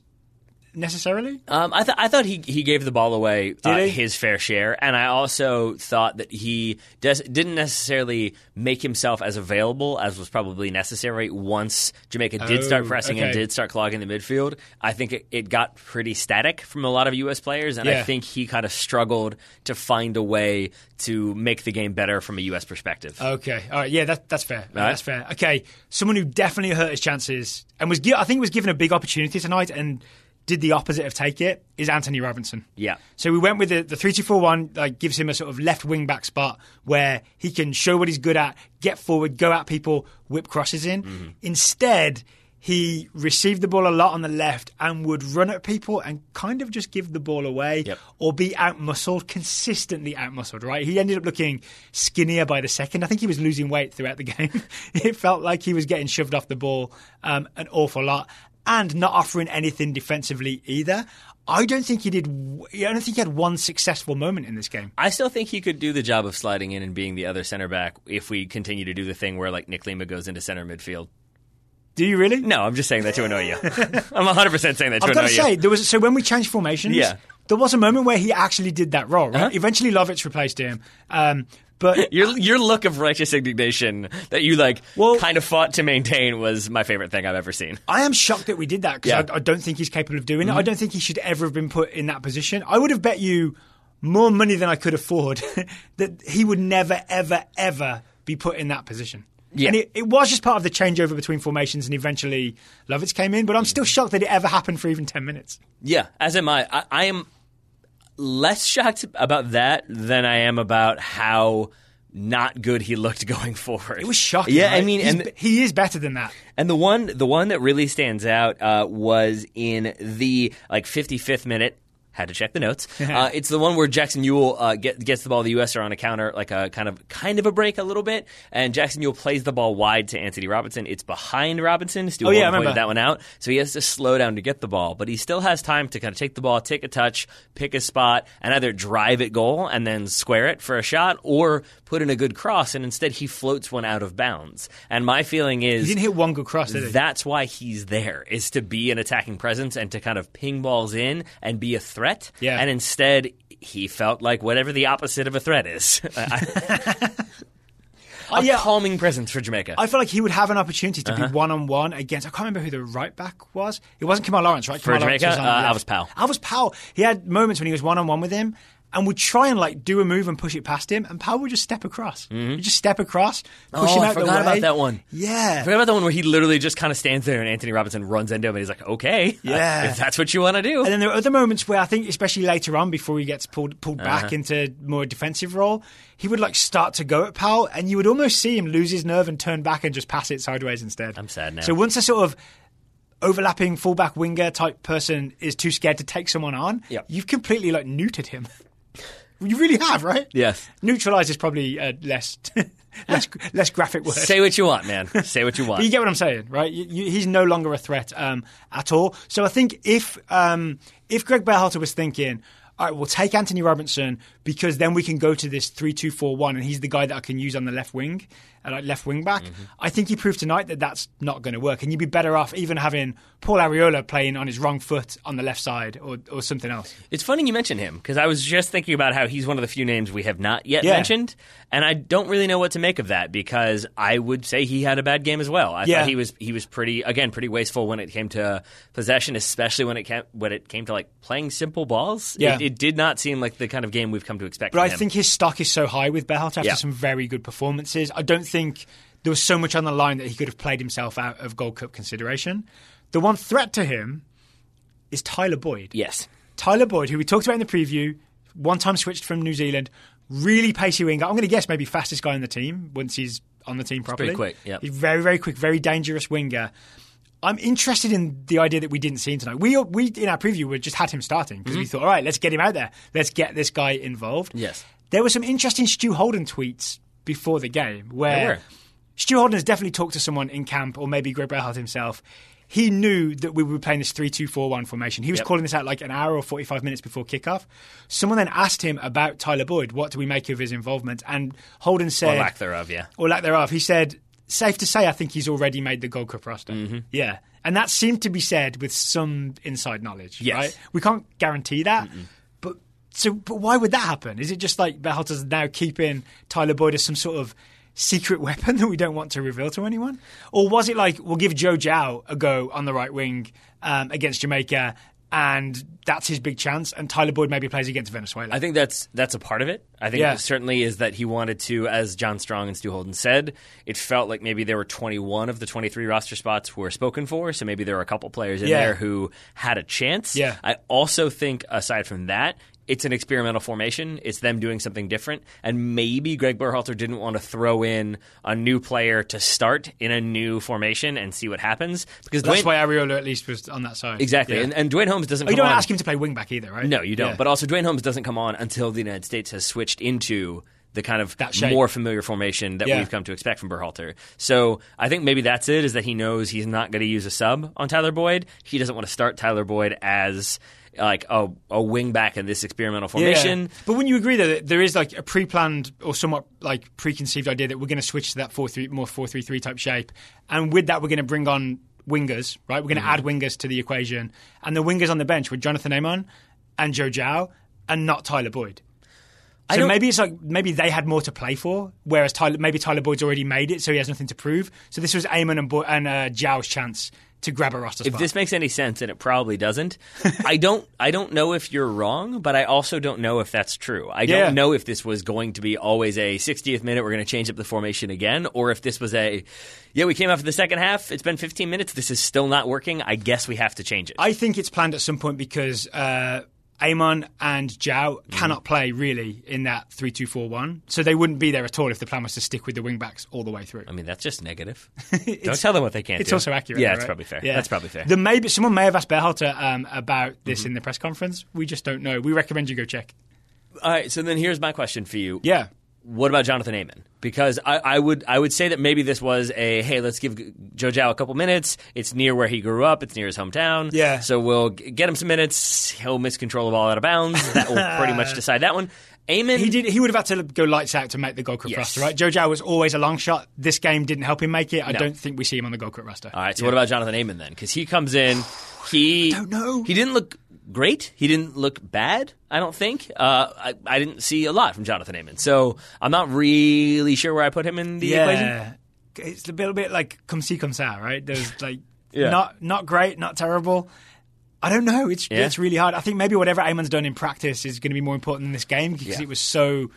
Necessarily. Um, I, th- I thought he, he gave the ball away uh, his fair share, and I also thought that he des- didn't necessarily make himself as available as was probably necessary once Jamaica did start Oh, pressing okay. and did start clogging the midfield. I think it, it got pretty static from a lot of U.S. players, and I think he kind of struggled to find a way to make the game better from a U.S. perspective. Okay, all right, yeah, that, that's fair. right. That's fair. Okay, someone who definitely hurt his chances and was, I think, was given a big opportunity tonight and did the opposite of take it is Antonee Robinson. Yeah. So we went with the, the 3 2 4 1, like, gives him a sort of left wing back spot where he can show what he's good at, get forward, go at people, whip crosses in. Mm-hmm. Instead, he received the ball a lot on the left and would run at people and kind of just give the ball away Yep. or be out muscled, consistently out muscled, right? He ended up looking skinnier by the second. I think he was losing weight throughout the *laughs* game. it felt like he was getting shoved off the ball um, an awful lot and not offering anything defensively either. I don't think he did. I don't think he had one successful moment in this game. I still think he could do the job of sliding in and being the other center back if we continue to do the thing where like Nick Lima goes into center midfield. Do you really? No, I'm just saying that to annoy you. *laughs* I'm 100 percent saying that to I've annoy got to you. say, there was so when we changed formations, Yeah. there was a moment where he actually did that role. Right? Uh-huh. Eventually, Lovitz replaced him, um, but *laughs* Your your look of righteous indignation that you like Well- kind of fought to maintain was my favorite thing I've ever seen. I am shocked that we did that because Yeah. Mm-hmm. I, I don't think he's capable of doing it. I don't think he should ever have been put in that position. I would have bet you more money than I could afford *laughs* that he would never, ever, ever be put in that position. Yeah. And it, it was just part of the changeover between formations, and eventually Lovitz came in. But I'm still shocked that it ever happened for even ten minutes. Yeah, as am I. I, I am less shocked about that than I am about how not good he looked *laughs* going forward. It was shocking. Yeah, I mean, He's and he is better than that. And the one, the one that really stands out uh, was in the like 55th minute. Had to check the notes. *laughs* Uh, it's the one where Jackson Yueill uh, get, gets the ball. The U.S. are on a counter, like a kind of kind of a break a little bit, and Jackson Yueill plays the ball wide to Antonee Robinson. It's behind Robinson. Stu Oh, yeah, pointed that one out. So he has to slow down to get the ball, but he still has time to kind of take the ball, take a touch, pick a spot, and either drive it goal and then square it for a shot, or put in a good cross. And instead, he floats one out of bounds. And my feeling is He didn't hit one good cross, that's why he's there is to be an attacking presence and to kind of ping balls in and be a threat. Yeah. And instead, he felt like whatever the opposite of a threat is. *laughs* a yeah. calming presence for Jamaica. I feel like he would have an opportunity to Uh-huh. be one on one against. I can't remember who the right back was. It wasn't Kemar Lawrence, right? For Kemar Lawrence Jamaica? was on Uh. Alvis Powell. Alvis Powell. He had moments when he was one on one with him and would try and like do a move and push it past him, and Powell would just step across. He'd just step across, push Oh, him I out the forgot way. about that one. Yeah. I forgot about the one where he literally just kind of stands there and Antonee Robinson runs into him and he's like, okay, *laughs* Yeah. if that's what you want to do. And then there are other moments where I think, especially later on, before he gets pulled pulled Uh-huh. back into more defensive role, he would like start to go at Powell, and you would almost see him lose his nerve and turn back and just pass it sideways instead. I'm sad now. So once a sort of overlapping fullback winger type person is too scared to take someone on, Yep. you've completely like neutered him. *laughs* you really have, right? Yes. Neutralize is probably uh, less *laughs* less less graphic word. Say what you want, man. Say what you want. *laughs* You get what I'm saying, right? You, you, he's no longer a threat um, at all. So I think if um, if Greg Berhalter was thinking, all right, we'll take Antonee Robinson because then we can go to this three-two-four-one, and he's the guy that I can use on the left wing, uh, like left wing back. I think he proved tonight that that's not going to work, and you'd be better off even having Paul Arriola playing on his wrong foot on the left side or, or something else. It's funny you mention him because I was just thinking about how he's one of the few names we have not yet Yeah. mentioned, and I don't really know what to make of that because I would say he had a bad game as well. I Yeah. thought he was he was pretty again pretty wasteful when it came to possession, especially when it came when it came to like playing simple balls. Yeah. It, it did not seem like the kind of game we've come to expect. But I him. think his stock is so high with Berhalter after Yeah. some very good performances. I don't think there was so much on the line that he could have played himself out of Gold Cup consideration. The one threat to him is Tyler Boyd. yes, Tyler Boyd, who we talked about in the preview, one time switched from New Zealand, really pacey winger. I'm going to guess maybe fastest guy on the team once he's on the team properly. pretty quick, yep. He's very, very quick, very dangerous winger. I'm interested in the idea that we didn't see him tonight. We, we in our preview, we just had him starting because we thought, all right, let's get him out there. Let's get this guy involved. Mm-hmm. Yes. There were some interesting Stu Holden tweets before the game where. Stu Holden has definitely talked to someone in camp or maybe Greg Berhalter himself. He knew that we were playing this 3 2 4 1 formation. He was Yep. calling this out like an hour or 45 minutes before kickoff. Someone then asked him about Tyler Boyd. What do we make of his involvement? And Holden said, or lack thereof. Yeah. or lack thereof. He said, safe to say, I think he's already made the Gold Cup roster. Mm-hmm. Yeah. And that seemed to be said with some inside knowledge, Yes. right? We can't guarantee that. But so but why would that happen? Is it just like Berhalter's now keeping Tyler Boyd as some sort of secret *laughs* weapon that we don't want to reveal to anyone? Or was it like we'll give Joe Zhao a go on the right wing um, against Jamaica and that's his big chance and Tyler Boyd maybe plays against Venezuela? I think that's that's a part of it. I think Yeah. it certainly is that he wanted to, as John Strong and Stu Holden said, it felt like maybe there were 21 of the 23 roster spots were spoken for, so maybe there were a couple players in Yeah. there who had a chance. Yeah. I also think, aside from that, it's an experimental formation. It's them doing something different, and maybe Greg Berhalter didn't want to throw in a new player to start in a new formation and see what happens because that's Duane- why Arriola at least was on that side. exactly, Yeah. and, and Duane Holmes doesn't. Oh, you don't on- ask him to play wing back either, right? no, you don't. Yeah. But also, Duane Holmes doesn't come on until the United States has switched into the kind of more familiar formation that Yeah. we've come to expect from Berhalter. So I think maybe that's it, is that he knows he's not going to use a sub on Tyler Boyd. He doesn't want to start Tyler Boyd as like a, a wing back in this experimental formation. Yeah. But when you agree that there is like a pre-planned or somewhat like preconceived idea that we're going to switch to that four three more four three three type shape, and with that we're going to bring on wingers, right? We're going to Mm-hmm. add wingers to the equation, and the wingers on the bench were Jonathan Amon and Joe Zhao, and not Tyler Boyd. So maybe it's like maybe they had more to play for, whereas Tyler maybe Tyler Boyd's already made it, so he has nothing to prove. So this was Amon and, Boy, and uh, Zhao's chance to grab a roster If spot. this makes any sense, and it probably doesn't, I don't. I don't know if you're wrong, but I also don't know if that's true. I Yeah. don't know if this was going to be always a 60th minute. We're going to change up the formation again, or if this was a, yeah, we came out for the second half. It's been 15 minutes. This is still not working. I guess we have to change it. I think it's planned at some point because uh, Amon and Zhao Mm. cannot play really in that three-two-four-one, so they wouldn't be there at all if the plan was to stick with the wingbacks all the way through. I mean, that's just negative. *laughs* don't tell them what they can't It's do. It's also accurate. Yeah, it's right? probably fair. Yeah. That's probably fair. The maybe someone may have asked Berhalter um, about this Mm-hmm. in the press conference. We just don't know. We recommend you go check. All right. So then here's my question for you. Yeah. What about Jonathan Amon? Because I, I would I would say that maybe this was a hey let's give Joe Zhao a couple minutes. It's near where he grew up. It's near his hometown. Yeah. So we'll g- get him some minutes. He'll miss control of all out of bounds. That will pretty much *laughs* decide that one. Amon. He did. He would have had to go lights out to make the Gold Cup Yes. roster, right? Joe Zhao was always a long shot. This game didn't help him make it. I No. don't think we see him on the Gold Cup roster. All right. So what about Jonathan Amon then? Because he comes in. He don't know. He didn't look great. He didn't look bad. I don't think. Uh, I, I didn't see a lot from Jonathan Amon. So I'm not really sure where I put him in the equation. it's a little bit like come see, come sa, right? There's *laughs* like Yeah. not not great, not terrible. I don't know. It's Yeah. it's really hard. I think maybe whatever Amon's done in practice is going to be more important in this game because Yeah. it was so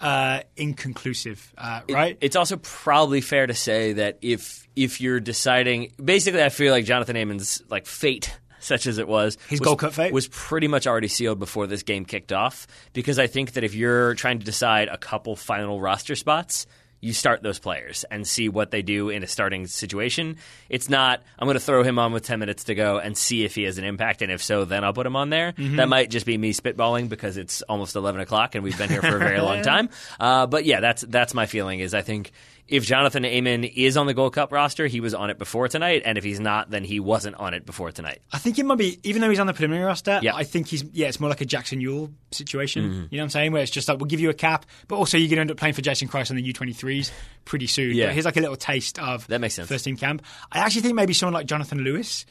uh, inconclusive, uh, right? It's also probably fair to say that if if you're deciding, basically, I feel like Jonathan Amon's like fate, such as it was, His was, Gold Cup fate? was pretty much already sealed before this game kicked off. Because I think that if you're trying to decide a couple final roster spots. You start those players and see what they do in a starting situation. It's not, I'm going to throw him on with 10 minutes to go and see if he has an impact. And if so, then I'll put him on there. Mm-hmm. That might just be me spitballing because it's almost 11 o'clock and we've been here for a very *laughs* long time. Uh, but yeah, that's that's my feeling. Is I think if Jonathan Amon is on the Gold Cup roster, he was on it before tonight, and if he's not, then he wasn't on it before tonight. I think it might be, even though he's on the preliminary roster, Yeah. I think he's, yeah, it's more like a Jackson Yueill situation. Mm-hmm. You know what I'm saying? Where it's just like, we'll give you a cap, but also you're going to end up playing for Jason Kreis on the U23s pretty soon. Yeah. But here's like a little taste of That makes sense. first team camp. I actually think maybe someone like Jonathan Lewis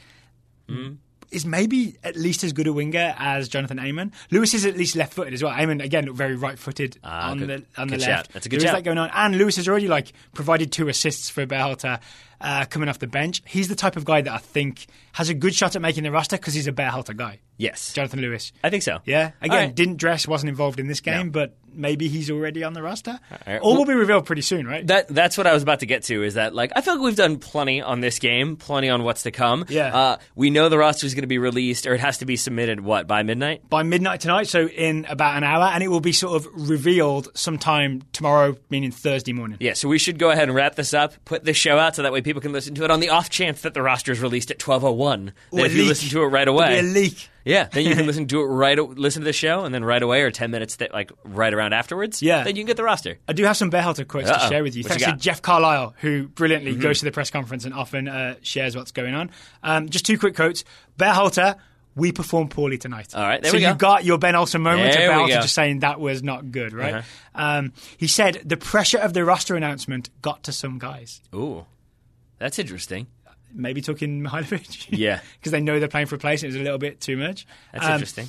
Mm-hmm. Is maybe at least as good a winger as Jonathan Amon. Lewis is at least left footed as well. Amon, again, very right footed Ah, on good- the on the left. shout. That's a good There is shout. that going on. And Lewis has already like provided two assists for Berhalter uh, coming off the bench. He's the type of guy that I think has a good shot at making the roster because he's a Berhalter guy. Yes, Jonathan Lewis. I think so. Yeah. Again, All right. didn't dress, wasn't involved in this game, No. but maybe he's already on the roster. right. All will be revealed pretty soon, right? That that's what I was about to get to. Is that like I feel like we've done plenty on this game, plenty on what's to come. Yeah. uh, we know the roster is going to be released, or it has to be submitted. What by midnight? by midnight tonight, so in about an hour, and it will be sort of revealed sometime tomorrow, meaning Thursday morning. Yeah, so we should go ahead and wrap this up, put this show out, so that way people can listen to it on the off chance that the roster is released at twelve oh one. Then Or a if you listen to it right away, leak. Yeah, then you can *laughs* listen to it right. Listen to the show, and then right away, or ten minutes, that, like right around afterwards. Yeah. then you can get the roster. I do have some Berhalter quotes to Uh-oh. share with you. What you Thanks to? Mm-hmm. Jeff Carlisle, who brilliantly goes to the press conference and often uh, shares what's going on. Um, just two quick quotes. Berhalter, we performed poorly tonight. All right, there so you go. got your Ben Olsen moment There go. just saying that was not good, right? Uh-huh. Um, he said the pressure of the roster announcement got to some guys. Ooh, that's interesting. maybe took in *laughs* Mihailovic. Yeah. *laughs* because they know they're playing for a place. and It was a little bit too much. That's Um, interesting.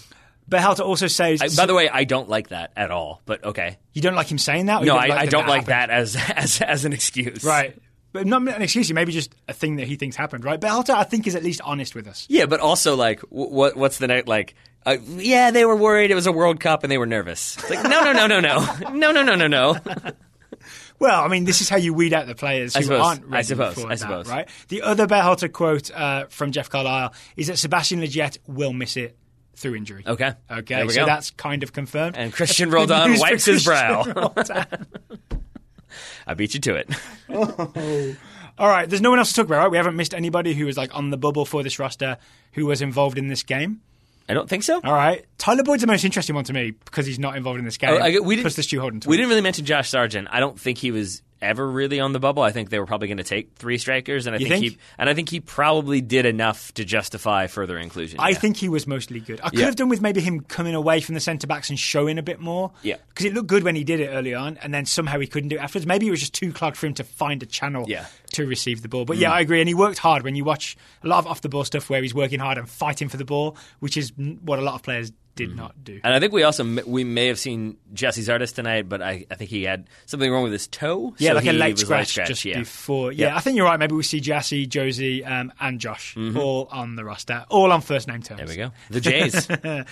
Berhalter also says, I, by the way, I don't like that at all. But okay, you don't like him saying that. No, I, I don't like happened? that as *laughs* as as an excuse. Right. But not an excuse, maybe just a thing that he thinks happened, right? Berhalter, I think, is at least honest with us. Yeah, but also like, what what's the night like? Uh, yeah, they were worried. It was a World Cup, and they were nervous. It's like, no, no, no, no, no, no, no, no, no, no. Well, I mean, this is how you weed out the players who I suppose. aren't I ready suppose. for I that, right? The other Berhalter quote uh, from Jeff Carlisle is that Sebastian Lletget will miss it through injury. Okay. Okay, so go. that's kind of confirmed. And Cristian Roldan wipes his brow. *laughs* I beat you to it. *laughs* All right, there's no one else to talk about, right? We haven't missed anybody who was like on the bubble for this roster who was involved in this game. I don't think so. All right, Tyler Boyd's the most interesting one to me because he's not involved in this oh, game. Oh, I- we didn't- plus the Stu Holden. We didn't really mention Josh Sargent. I don't think he was ever really on the bubble. I think they were probably going to take three strikers, and I think, think? he and I think he probably did enough to justify further inclusion. I yeah. think he was mostly good. I could Yeah. have done with maybe him coming away from the centre backs and showing a bit more. Yeah. Because it looked good when he did it early on, and then somehow he couldn't do it afterwards. Maybe it was just too clogged for him to find a channel Yeah. to receive the ball. But mm. yeah, I agree. And he worked hard when you watch a lot of off the ball stuff where he's working hard and fighting for the ball, which is what a lot of players did not do. And I think we also we may have seen Gyasi Zardes tonight, but I, I think he had something wrong with his toe. Yeah, so like a late was scratch, light just yeah. before. Yeah, Yeah. I think you're right. Maybe we see Gyasi, Jozy, um, and Josh Mm-hmm. all on the roster, all on first name terms. There we go. The Jays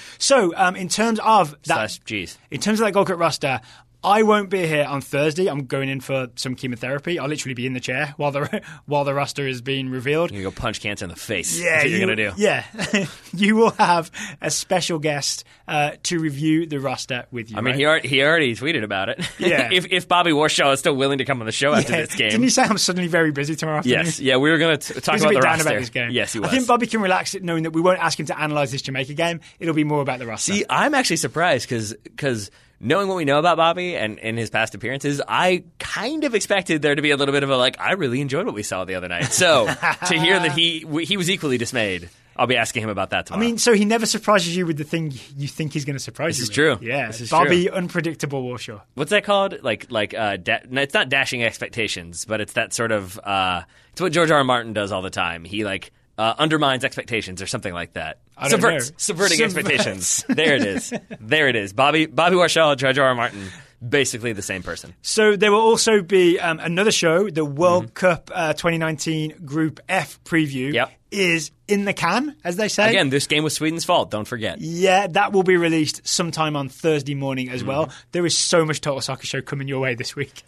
*laughs* So, um, in terms of that, slash G's. in terms of that Gold roster, I won't be here on Thursday. I'm going in for some chemotherapy. I'll literally be in the chair while the *laughs* while the roster is being revealed. You go punch cancer in the face. Yeah, what you're gonna do. Yeah, *laughs* you will have a special guest uh, to review the roster with you. I mean, right? he already, he already tweeted about it. Yeah. *laughs* if if Bobby Warshaw is still willing to come on the show after this game. Didn't you say I'm suddenly very busy tomorrow afternoon? yes. Yeah, we were going to talk about the roster. about this game. Yes, he was. I think Bobby can relax it knowing that we won't ask him to analyze this Jamaica game. It'll be more about the roster. See, I'm actually surprised because because knowing what we know about Bobby and, in his past appearances, I kind of expected there to be a little bit of a like. I really enjoyed what we saw the other night. So to hear that he he was equally dismayed, I'll be asking him about that tomorrow. I mean, so he never surprises you with the thing you think he's going to surprise This you is with. true. Yeah, This is true. Bobby, unpredictable Warshaw. what's that called? Like like uh, da- no, it's not dashing expectations, but it's that sort of uh, it's what George R. R. Martin does all the time. He like. Uh, undermines expectations or something like that. Subverts, know. subverting expectations. there it is. There it is. Bobby Bobby Warshaw, George R. R. Martin, basically the same person. So there will also be um, another show, the World Mm-hmm. Cup uh, 2019 Group F preview. Yep. Is in the can, as they say. Again, this game was Sweden's fault. Don't forget. Yeah, that will be released sometime on Thursday morning as well. Mm-hmm. There is so much Total Soccer Show coming your way this week.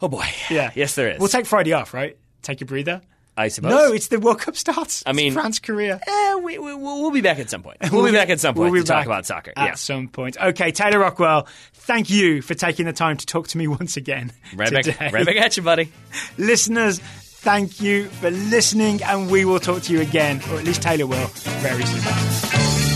Oh boy. Yeah. Yes, there is. We'll take Friday off, right? Take a breather. I suppose. No, it's the World Cup starts. I It's mean- France, Korea. Eh, we, we, we'll we'll be back at some point. *laughs* We'll, be back at some point We'll to talk about soccer. At Yeah. some point. Okay, Taylor Rockwell, thank you for taking the time to talk to me *laughs* once again. Right back, today. right back at you, buddy. *laughs* Listeners, thank you for listening, and we will talk to you again, or at least Taylor will, very soon.